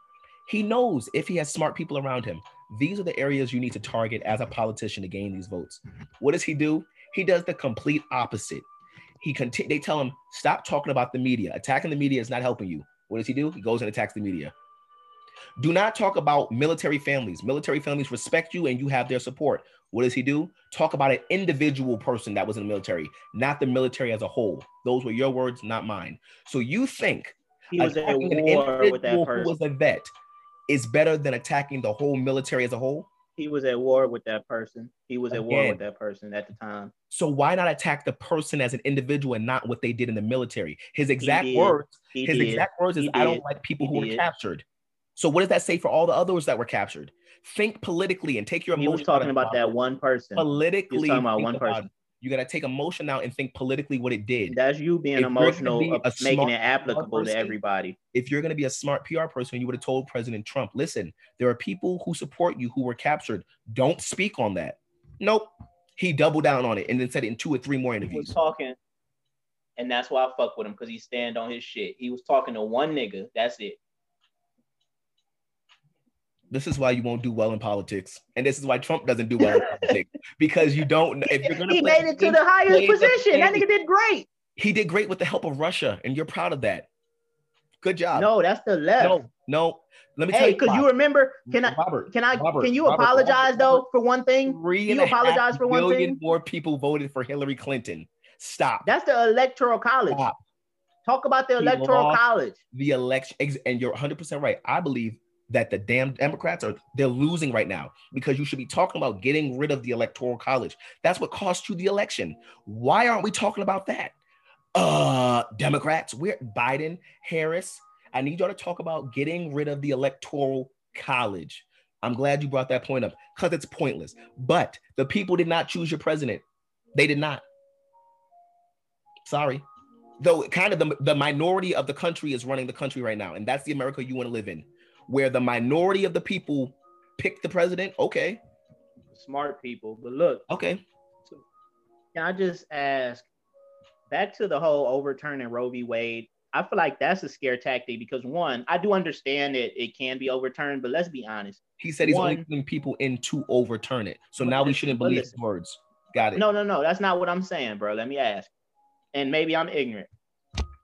He knows if he has smart people around him, these are the areas you need to target as a politician to gain these votes. What does he do? He does the complete opposite. He conti- They tell him stop talking about the media. Attacking the media is not helping you. What does he do? He goes and attacks the media. Do not talk about military families. Military families respect you and you have their support. What does he do? Talk about an individual person that was in the military, not the military as a whole. Those were your words, not mine. So you think he was at war with that person. Who was a vet is better than attacking the whole military as a whole? He was at war with that person. He was at Again. war with that person at the time. So why not attack the person as an individual and not what they did in the military? His exact words, he his did. exact words is, "I don't like people he who did. were captured." So what does that say for all the others that were captured? Think politically and take your emotion. He was talking about that one person. Politically, talking about one person. You got to take emotion out and think politically what it did. That's you being if emotional, be making it applicable person, to everybody. If you're going to be a smart PR person, you would have told President Trump, listen, there are people who support you who were captured. Don't speak on that. Nope. He doubled down on it and then said it in two or three more interviews. He was talking, and that's why I fuck with him because he stand on his shit. He was talking to one nigga. That's it. This is why you won't do well in politics, and this is why Trump doesn't do well in politics because you don't. If you're gonna, he made it to the highest position. That nigga did great. He did great with the help of Russia, and you're proud of that. Good job. No, that's the left. No, no. Let me hey, tell you. because you remember, can I? Robert, can I? Robert, can you Robert, apologize though for one thing? Three you apologize for one thing. More people voted for Hillary Clinton. Stop. That's the electoral college. Stop. Talk about the electoral college. The election, and you're 100 percent right. I believe that the damn Democrats are they're losing right now because you should be talking about getting rid of the electoral college. That's what cost you the election. Why aren't we talking about that? Uh Democrats, we're Biden, Harris. I need y'all to talk about getting rid of the electoral college. I'm glad you brought that point up because it's pointless. But the people did not choose your president. They did not. Sorry. Though kind of the, the minority of the country is running the country right now. And that's the America you want to live in where the minority of the people pick the president. Okay. Smart people. But look. Okay. Can I just ask back to the whole overturning Roe v. Wade? I feel like that's a scare tactic because one, I do understand that it can be overturned, but let's be honest. He said he's one, only putting people in to overturn it. So now we shouldn't believe his words. Got it. No, no, no. That's not what I'm saying, bro. Let me ask. And maybe I'm ignorant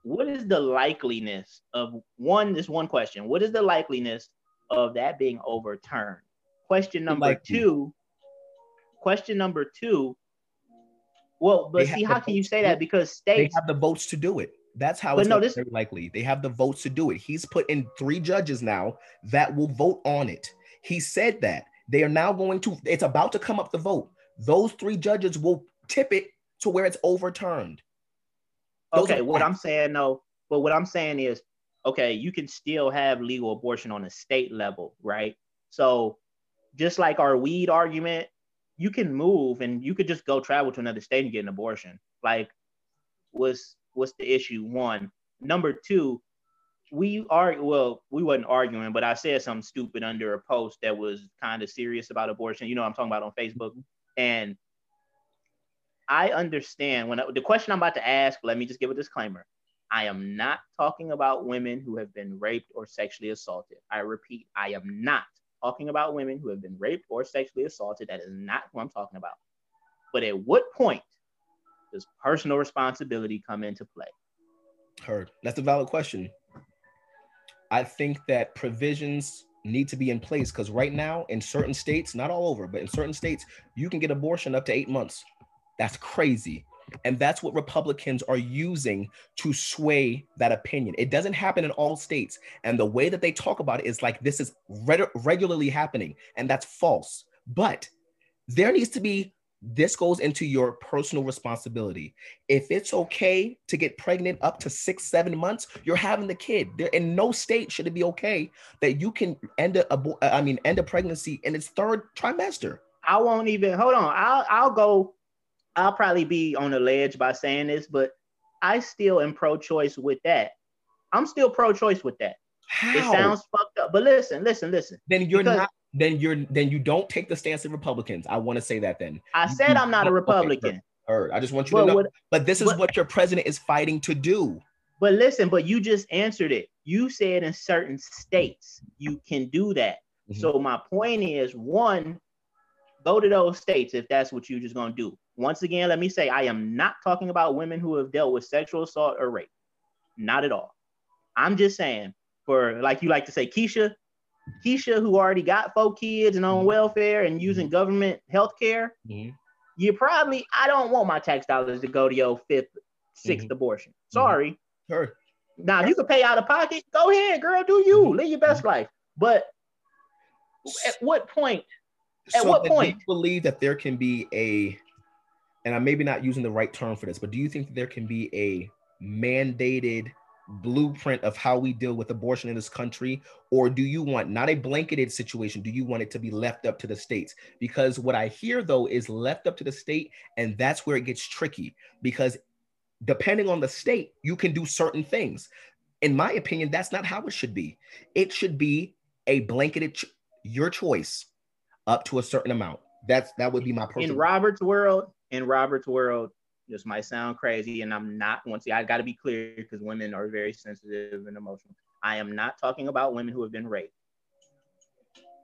what is the likeliness of one? This one question. What is the likeliness of that being overturned? Question number like two. Question number two. Well, but see, how can you say that? Because states they have the votes to do it. That's how but it's no, this, very likely. They have the votes to do it. He's put in three judges now that will vote on it. He said that they are now going to. It's about to come up the vote. Those three judges will tip it to where it's overturned. Okay, what I'm saying though, but what I'm saying is, okay, you can still have legal abortion on a state level, right? So just like our weed argument, you can move and you could just go travel to another state and get an abortion. Like, what's what's the issue? One. Number two, we are well, we wasn't arguing, but I said something stupid under a post that was kind of serious about abortion. You know I'm talking about on Facebook. And I understand when I, the question I'm about to ask, let me just give a disclaimer. I am not talking about women who have been raped or sexually assaulted. I repeat, I am not talking about women who have been raped or sexually assaulted. That is not who I'm talking about. But at what point does personal responsibility come into play? Heard. That's a valid question. I think that provisions need to be in place because right now, in certain states, not all over, but in certain states, you can get abortion up to eight months. That's crazy. And that's what Republicans are using to sway that opinion. It doesn't happen in all states. And the way that they talk about it is like this is re- regularly happening. And that's false. But there needs to be this goes into your personal responsibility. If it's okay to get pregnant up to six, seven months, you're having the kid. There in no state should it be okay that you can end a, I mean, end a pregnancy in its third trimester. I won't even hold on. I'll I'll go I'll probably be on the ledge by saying this, but I still am pro-choice with that. I'm still pro-choice with that. How? It sounds fucked up, but listen, listen, listen. Then you're because not. Then you're. Then you don't take the stance of Republicans. I want to say that. Then I said I'm not a Republican. Heard. I just want you but to know. What, but this is but, what your president is fighting to do. But listen, but you just answered it. You said in certain states you can do that. Mm-hmm. So my point is, one, go to those states if that's what you're just gonna do. Once again, let me say I am not talking about women who have dealt with sexual assault or rape. Not at all. I'm just saying, for like you like to say, Keisha, Keisha, who already got four kids and on mm-hmm. welfare and using mm-hmm. government health care, mm-hmm. you probably, I don't want my tax dollars to go to your fifth, 6th mm-hmm. abortion. Mm-hmm. Sorry. Sure. Now, if you can pay out of pocket, go ahead, girl, do you. Mm-hmm. Live your best life. But at what point? At so what point? Do you believe that there can be a and I'm maybe not using the right term for this, but do you think there can be a mandated blueprint of how we deal with abortion in this country? Or do you want not a blanketed situation? Do you want it to be left up to the states? Because what I hear though is left up to the state, and that's where it gets tricky because depending on the state, you can do certain things. In my opinion, that's not how it should be. It should be a blanketed ch- your choice up to a certain amount. That's that would be my personal. In Robert's world, in Robert's world, this might sound crazy, and I'm not once I got to be clear because women are very sensitive and emotional. I am not talking about women who have been raped.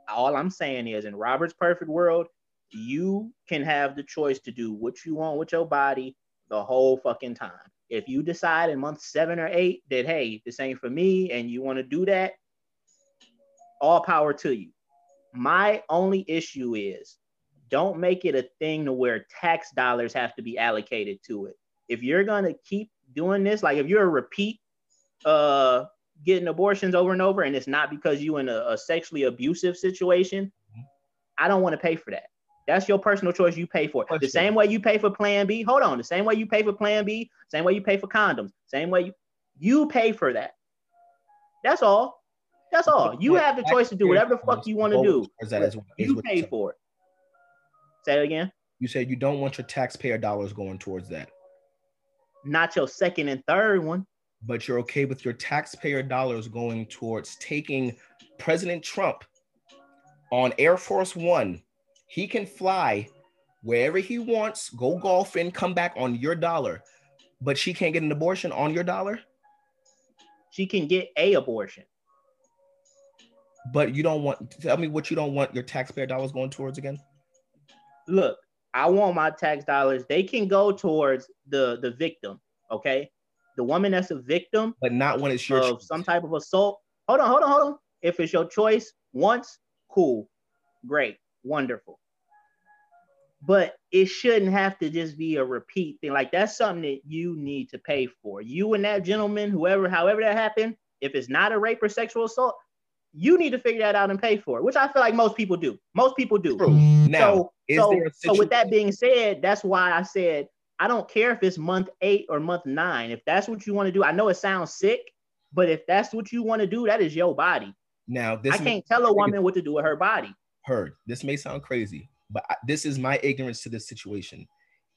All I'm saying is, in Robert's perfect world, you can have the choice to do what you want with your body the whole fucking time. If you decide in month seven or eight that hey, this ain't for me, and you want to do that, all power to you. My only issue is don't make it a thing to where tax dollars have to be allocated to it. If you're gonna keep doing this, like if you're a repeat uh getting abortions over and over, and it's not because you in a, a sexually abusive situation, mm-hmm. I don't want to pay for that. That's your personal choice. You pay for it. The same way you pay for Plan B. Hold on. The same way you pay for Plan B. Same way you pay for condoms. Same way you you pay for that. That's all. That's all. You have the choice to do whatever the fuck you want to do. You pay for it. Say it again. You said you don't want your taxpayer dollars going towards that. Not your second and third one. But you're okay with your taxpayer dollars going towards taking President Trump on Air Force One. He can fly wherever he wants, go golfing, come back on your dollar. But she can't get an abortion on your dollar? She can get a abortion. But you don't want tell me what you don't want your taxpayer dollars going towards again? Look, I want my tax dollars. They can go towards the the victim. Okay, the woman that's a victim, but not when it's your of choice. some type of assault. Hold on, hold on, hold on. If it's your choice once, cool, great, wonderful. But it shouldn't have to just be a repeat thing. Like that's something that you need to pay for. You and that gentleman, whoever, however that happened, if it's not a rape or sexual assault, you need to figure that out and pay for it, which I feel like most people do. Most people do. True. Mm-hmm. Now, so, so, so with that being said, that's why I said I don't care if it's month eight or month nine. If that's what you want to do, I know it sounds sick, but if that's what you want to do, that is your body. Now, this I can't tell a woman what to do with her body. Heard. This may sound crazy, but this is my ignorance to this situation.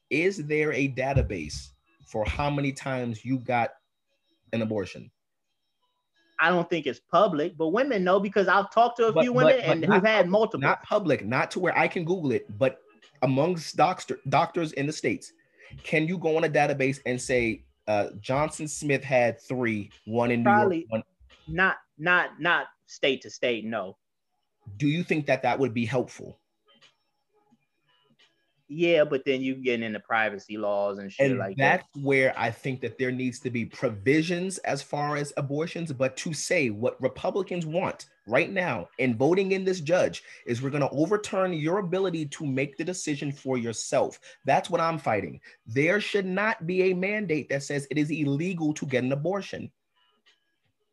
Is there a database for how many times you got an abortion? I don't think it's public, but women know because I've talked to a but, few women but, but and who've had multiple. Not public, not to where I can Google it, but amongst doctor, doctors in the states, can you go on a database and say uh, Johnson Smith had three, one in Probably New York, one? Not, not, not state to state. No. Do you think that that would be helpful? Yeah, but then you get into privacy laws and shit and like that's that. where I think that there needs to be provisions as far as abortions, but to say what Republicans want right now in voting in this judge is we're going to overturn your ability to make the decision for yourself. That's what I'm fighting. There should not be a mandate that says it is illegal to get an abortion.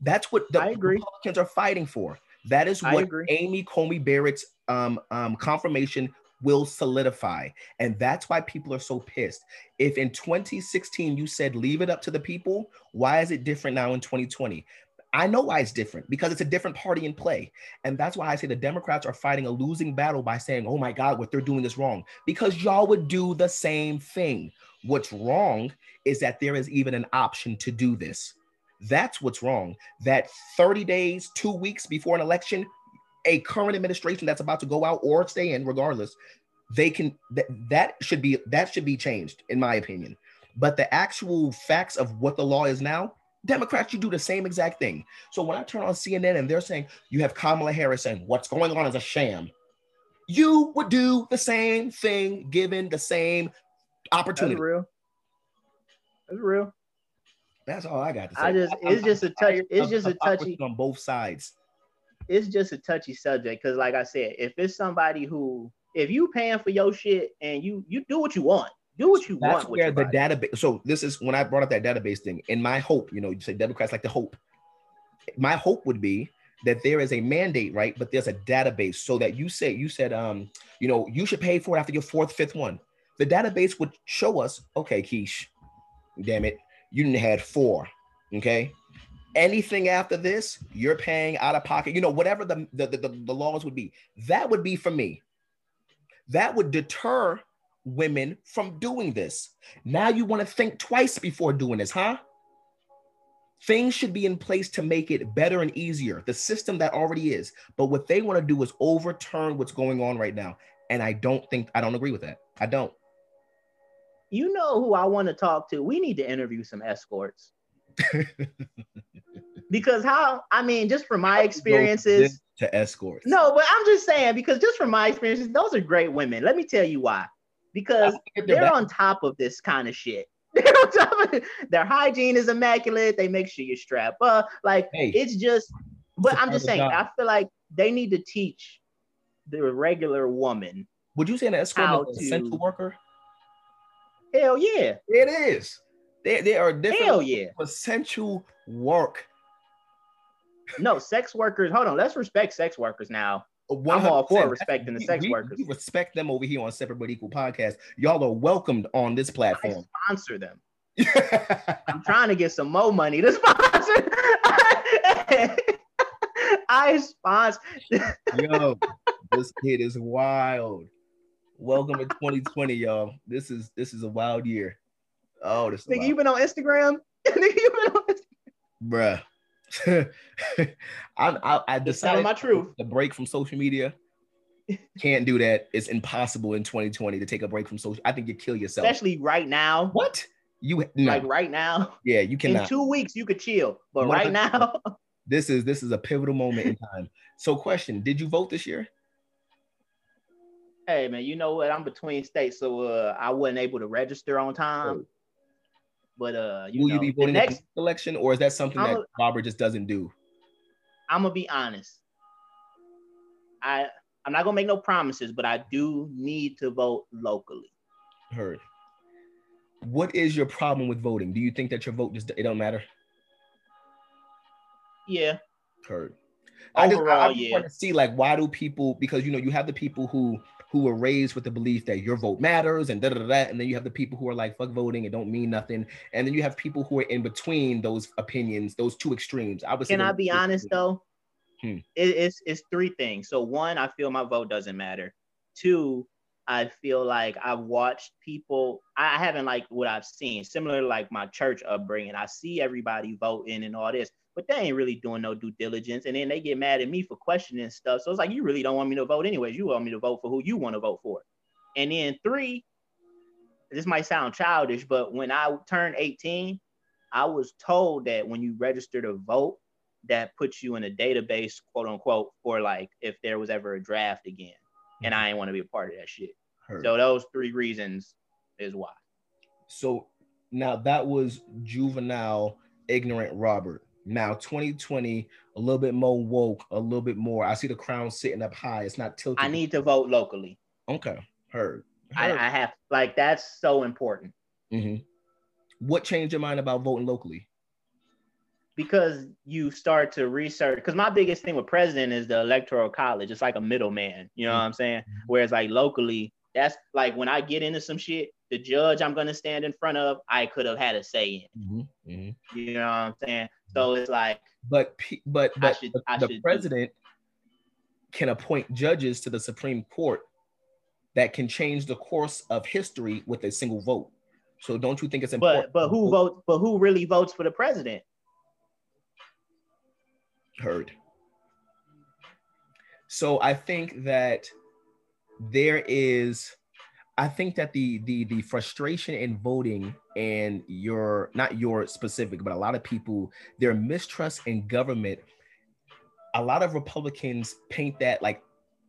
That's what the Republicans are fighting for. That is what Amy Coney Barrett's um, um, confirmation will solidify. And that's why people are so pissed. If in 2016 you said leave it up to the people, why is it different now in 2020? I know why it's different because it's a different party in play. And that's why I say the Democrats are fighting a losing battle by saying, oh my God, what they're doing is wrong. Because y'all would do the same thing. What's wrong is that there is even an option to do this. That's what's wrong. That 30 days, two weeks before an election, a current administration that's about to go out or stay in, regardless, they can that that should be that should be changed, in my opinion. But the actual facts of what the law is now, Democrats, you do the same exact thing. So when I turn on CNN and they're saying you have Kamala Harris saying what's going on is a sham, you would do the same thing given the same opportunity. That's real. That's real. That's all I got to say. I just it's I, just a touch. It's just a touchy on both sides it's just a touchy subject because, like I said, if it's somebody who, if you paying for your shit and you you do what you want, do what you That's want. That's where the database. So this is when I brought up that database thing. In my hope, you know, you say Democrats like to hope. My hope would be that there is a mandate, right? But there's a database so that you say you said, um, you know, you should pay for it after your fourth, fifth one. The database would show us, okay, Keish, damn it, you didn't had four, okay anything after this, you're paying out of pocket, you know, whatever the, the, the, the laws would be. That would be for me. That would deter women from doing this. Now you want to think twice before doing this, huh? Things should be in place to make it better and easier, the system that already is. But what they want to do is overturn what's going on right now. And I don't think, I don't agree with that. I don't. You know who I want to talk to? We need to interview some escorts. because how I mean, just from my experiences to escorts. No, but I'm just saying because just from my experiences, those are great women. Let me tell you why. Because they're on top of this kind of shit. They're on top of it. Their hygiene is immaculate. They make sure you strap up. Like hey, it's just. But I'm just saying, job. I feel like they need to teach the regular woman. Would you say an escort is an essential worker? Hell yeah, it is. They, they are different Hell yeah. essential work no, sex workers. Hold on, let's respect sex workers now. I'm all for respecting the sex we- workers. We respect them over here on Separate but Equal podcast. Y'all are welcomed on this I platform. sponsor them. I'm trying to get some more money to sponsor. I sponsor. Yo, this kid is wild. Welcome to 2020, y'all. This is this is a wild year. Oh, this is Nigga, you been on Instagram? Nigga, you been on Instagram? bruh. I'm, I, I decided my truth. the break from social media. Can't do that. It's impossible in 2020 to take a break from social. I think you kill yourself. Especially right now. what? You no. Like right now. yeah, you can. In two weeks, you could chill. But right now, This is this is a pivotal moment in time. So, question: Did you vote this year? hey man, you know what? I'm between states, so uh, I wasn't able to register on time. But uh, you Will know, you be the voting next, next election, or is that something I'm that a- Robert just doesn't do? I'm gonna be honest. I I'm not gonna make no promises, but I do need to vote locally. Heard. What is your problem with voting? Do you think that your vote just it don't matter? Yeah, Heard. I just, I, I yeah. want to see like why do people because you know you have the people who who were raised with the belief that your vote matters and da da da, and then you have the people who are like fuck voting it don't mean nothing and then you have people who are in between those opinions those two extremes. I say Can I be honest though? Hmm. It, it's it's three things. So one, I feel my vote doesn't matter. Two, I feel like I've watched people. I I haven't like what I've seen. Similar to like my church upbringing. I see everybody voting and all this, but they ain't really doing no due diligence. And then they get mad at me for questioning stuff. So it's like you really don't want me to vote anyways. You want me to vote for who you want to vote for. And then three, this might sound childish, but when I turned 18, I was told that when you register to vote, that puts you in a database, quote unquote, for like if there was ever a draft again. And mm-hmm. I ain't want to be a part of that shit. Heard. So those three reasons is why. So now that was juvenile, ignorant Robert. Now 2020, a little bit more woke, a little bit more. I see the crown sitting up high. It's not tilted. I need to vote locally. Okay, heard. I, heard. I have like that's so important Mhm. What changed your mind about voting locally? because you start to research. Because my biggest thing with president is the electoral college. It's like a middleman. You know what I'm saying? Whereas like locally, that's like when I get into some shit, the judge I'm gonna stand in front of, I could have had a say in. Mhm. You know what I'm saying? So it's like But but but should- the, I the do- president can appoint judges to the Supreme Court that can change the course of history with a single vote. So don't you think it's important? but but who votes but who really votes for the president? heard. So I think that there is I think that the the the frustration in voting and your not your specific but a lot of people their mistrust in government a lot of Republicans paint that like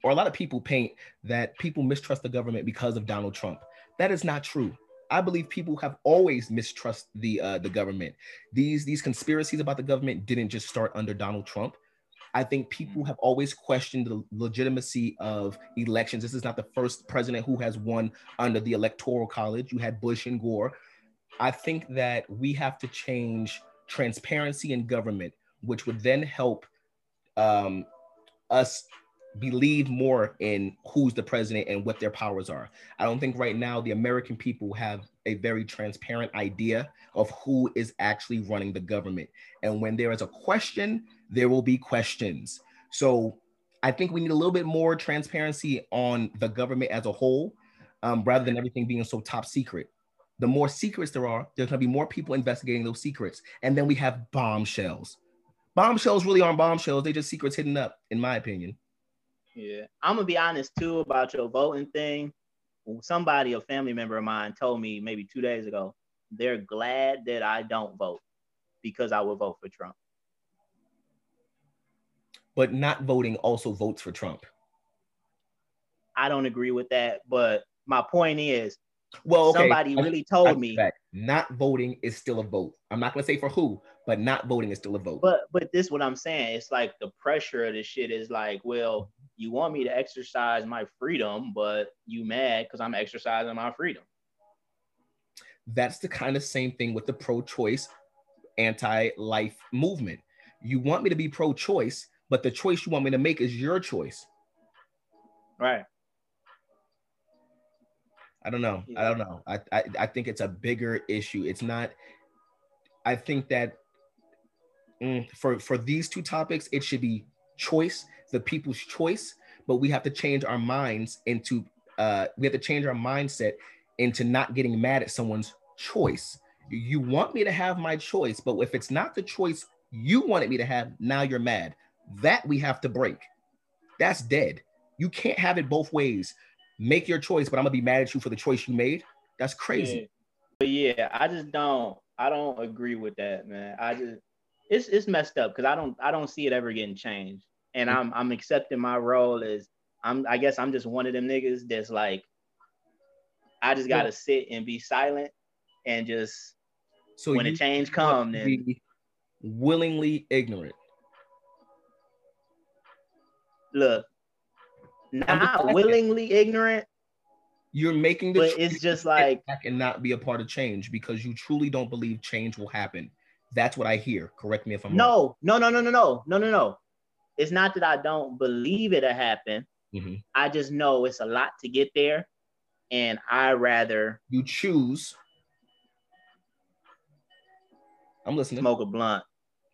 or a lot of people paint that people mistrust the government because of Donald Trump. That is not true. I believe people have always mistrust the uh, the government. These these conspiracies about the government didn't just start under Donald Trump. I think people have always questioned the legitimacy of elections. This is not the first president who has won under the electoral college. You had Bush and Gore. I think that we have to change transparency in government, which would then help um, us believe more in who's the president and what their powers are. I don't think right now the American people have a very transparent idea of who is actually running the government. And when there is a question, there will be questions. So I think we need a little bit more transparency on the government as a whole, um, rather than everything being so top secret. The more secrets there are, there's going to be more people investigating those secrets. And then we have bombshells. Bombshells really aren't bombshells. They're just secrets hidden up, in my opinion. Yeah. I'm gonna be honest too about your voting thing. Somebody, a family member of mine, told me maybe two days ago, they're glad that I don't vote because I would vote for Trump. But not voting also votes for Trump. I don't agree with that, but my point is Well, okay. somebody I- really I told me not voting is still a vote. I'm not going to say for who, but not voting is still a vote. But but this what I'm saying. It's like the pressure of this shit is like, well, mm-hmm. you want me to exercise my freedom, but you mad because I'm exercising my freedom. That's the kind of same thing with the pro-choice, anti-life movement. You want me to be pro-choice, but the choice you want me to make is your choice. Right. I don't know. I don't know. I, I I think it's a bigger issue. It's not. I think that mm, for for these two topics, it should be choice, the people's choice. But we have to change our minds into. Uh, we have to change our mindset into not getting mad at someone's choice. You want me to have my choice, but if it's not the choice you wanted me to have, now you're mad. That we have to break. That's dead. You can't have it both ways. Make your choice, but I'm gonna be mad at you for the choice you made. That's crazy. Yeah. But yeah, I just don't. I don't agree with that, man. I just it's it's messed up because I don't I don't see it ever getting changed. And I'm I'm accepting my role as I'm I guess I'm just one of them niggas that's like I just gotta sit and be silent and just so when a change comes, then willingly ignorant. Look, not willingly ignorant. You're making the but it's just like back and not be a part of change because you truly don't believe change will happen. That's what I hear. Correct me if I'm no, wrong. No, no, no, no, no, no, no, no. It's not that I don't believe it'll happen. Mm-hmm. I just know it's a lot to get there, and I rather you choose. I'm listening. Smoke a blunt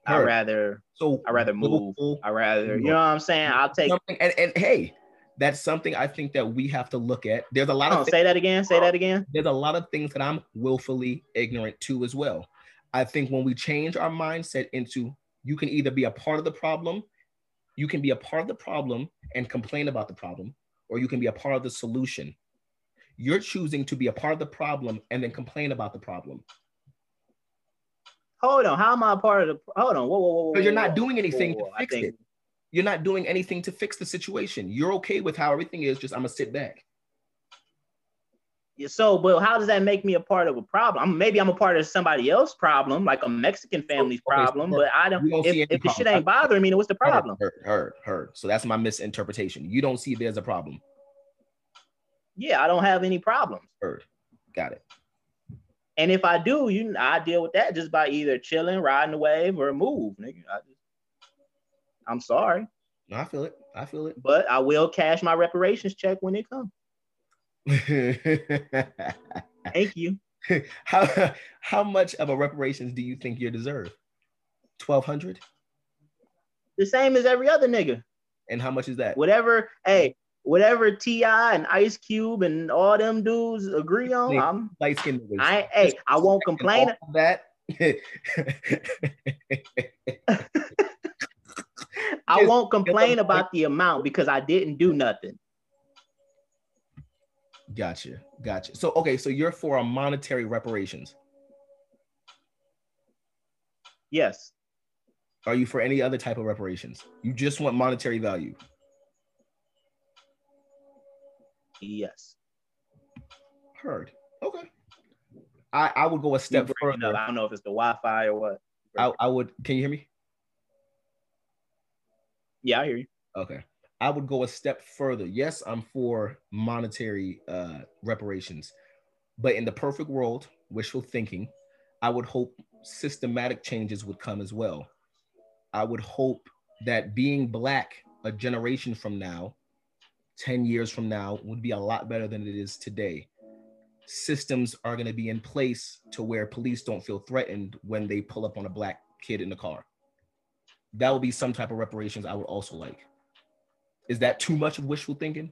I rather so I rather move. I rather you know what I'm saying. I'll take and, and hey, that's something I think that we have to look at. There's a lot of say that again. Say that again. There's a lot of things that I'm willfully ignorant to as well. I think when we change our mindset into you can either be a part of the problem, you can be a part of the problem and complain about the problem, or you can be a part of the solution. You're choosing to be a part of the problem and then complain about the problem. Hold on, how am I a part of the? Hold on, whoa, whoa, whoa. Because you're not doing anything whoa, whoa, to fix it. You're not doing anything to fix the situation. You're okay with how everything is. Just I'm gonna sit back. Yeah, so, but how does that make me a part of a problem? maybe I'm a part of somebody else's problem, like a Mexican oh, family's okay, problem, but I don't. don't if, if the shit ain't bothering me, then what's the problem? Heard, heard, heard. So that's my misinterpretation. You don't see there's a problem. Yeah, I don't have any problems. Heard. Got it. And if I do, you I deal with that just by either chilling, riding the wave, or move, nigga. I I'm sorry. No, I feel it. I feel it. But I will cash my reparations check when it comes. Thank you. How how much of a reparations do you think you deserve? Twelve hundred. The same as every other nigga. And how much is that? Whatever. Hey, whatever T.I. and Ice Cube and all them dudes agree on, I'm light skinned I hey, I won't complain. About that I won't complain about the amount because I didn't do nothing. Gotcha. Gotcha. So okay, so you're for a monetary reparations. Yes. Are you for any other type of reparations? You just want monetary value. Yes. Heard. Okay. I, I would go a step further. I don't know if it's the Wi-Fi or what. I, I would. Can you hear me? Yeah, I hear you. Okay. I would go a step further. Yes, I'm for monetary uh, reparations, but in the perfect world, wishful thinking, I would hope systematic changes would come as well. I would hope that being black a generation from now 10 years from now would be a lot better than it is today. Systems are going to be in place to where police don't feel threatened when they pull up on a black kid in the car. That would be some type of reparations I would also like. Is that too much of wishful thinking?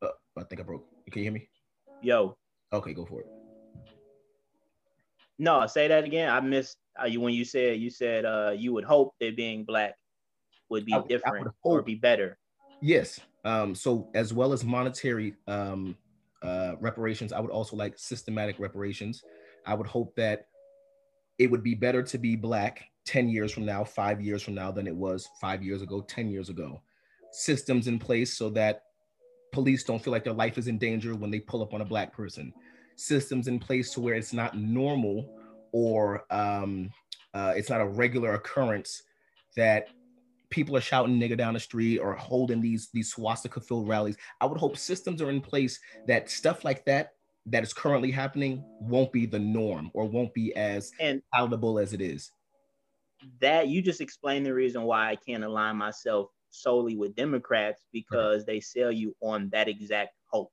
Uh, I think I broke. Can you hear me? Yo. Okay, go for it. No, say that again. I missed uh, you when you said you said uh, you would hope that being black would be different or be better. Yes. Um, so as well as monetary um, uh, reparations, I would also like systematic reparations. I would hope that it would be better to be black 10 years from now, five years from now than it was five years ago, 10 years ago. Systems in place so that police don't feel like their life is in danger when they pull up on a black person. Systems in place to where it's not normal or um, uh, it's not a regular occurrence that people are shouting nigger down the street or holding these these swastika filled rallies. I would hope systems are in place that stuff like that that is currently happening won't be the norm or won't be as And palatable as it is. that you just explained the reason why I can't align myself solely with Democrats because they sell you on that exact hope,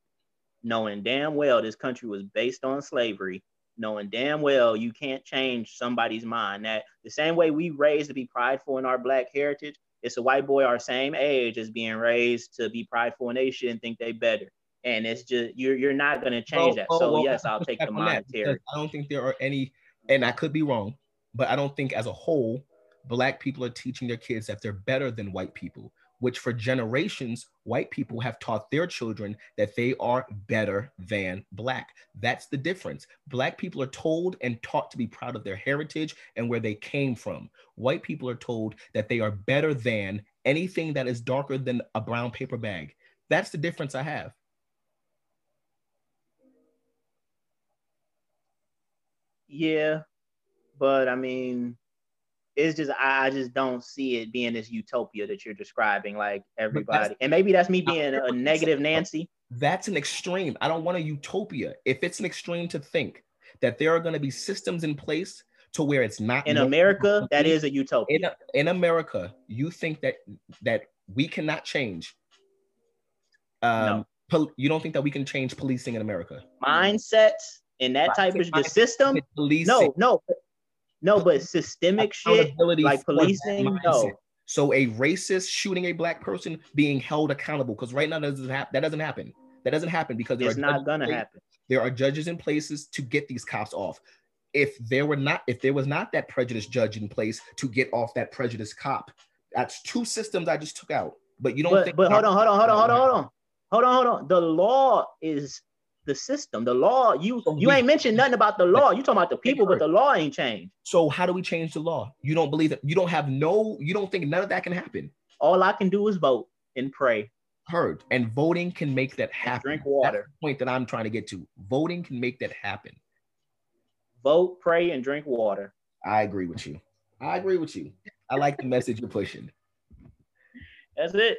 knowing damn well this country was based on slavery, knowing damn well you can't change somebody's mind. That the same way we raised to be prideful in our black heritage, it's a white boy our same age is being raised to be prideful and they shouldn't think they better. And it's just you're you're not gonna change Oh, that. oh, So well, yes, I'll take the on monetary. I don't think there are any, and I could be wrong, but I don't think as a whole, black people are teaching their kids that they're better than white people, which for generations, white people have taught their children that they are better than black. That's the difference. Black people are told and taught to be proud of their heritage and where they came from. White people are told that they are better than anything that is darker than a brown paper bag. That's the difference I have. Yeah, but I mean, it's just I, just don't see it being this utopia that you're describing. Like everybody, and maybe that's me being a negative Nancy. That's an extreme. I don't want a utopia. If it's an extreme to think that there are going to be systems in place to where it's not In America, that is a utopia. in, in America, you think that that we cannot change. Um, No. you don't think that we can change policing in America? Mindsets and that type of the system. Policing, No, no, no, but systemic shit like policing. No, So a racist shooting a black person being held accountable because right now that doesn't, hap- that doesn't happen. That doesn't happen because there it's are not gonna in place- happen. There are judges in places to get these cops off. If there were not, if there was not that prejudiced judge in place to get off that prejudiced cop, that's two systems I just took out. But you don't But think? but hold on, hold on, hold on, hold on, hold on, hold on, hold on. The law is the system. The law. You So you we- ain't mentioned nothing about the law. You talking about the people, but the law ain't changed. So how do we change the law? You don't believe that? You don't have no. You don't think none of that can happen? All I can do is vote and pray. Heard. And voting can make that happen. drink That's water. the point that I'm trying to get to. Voting can make that happen. Vote, pray, and drink water. I agree with you. I agree with you. I like the message you're pushing. That's it.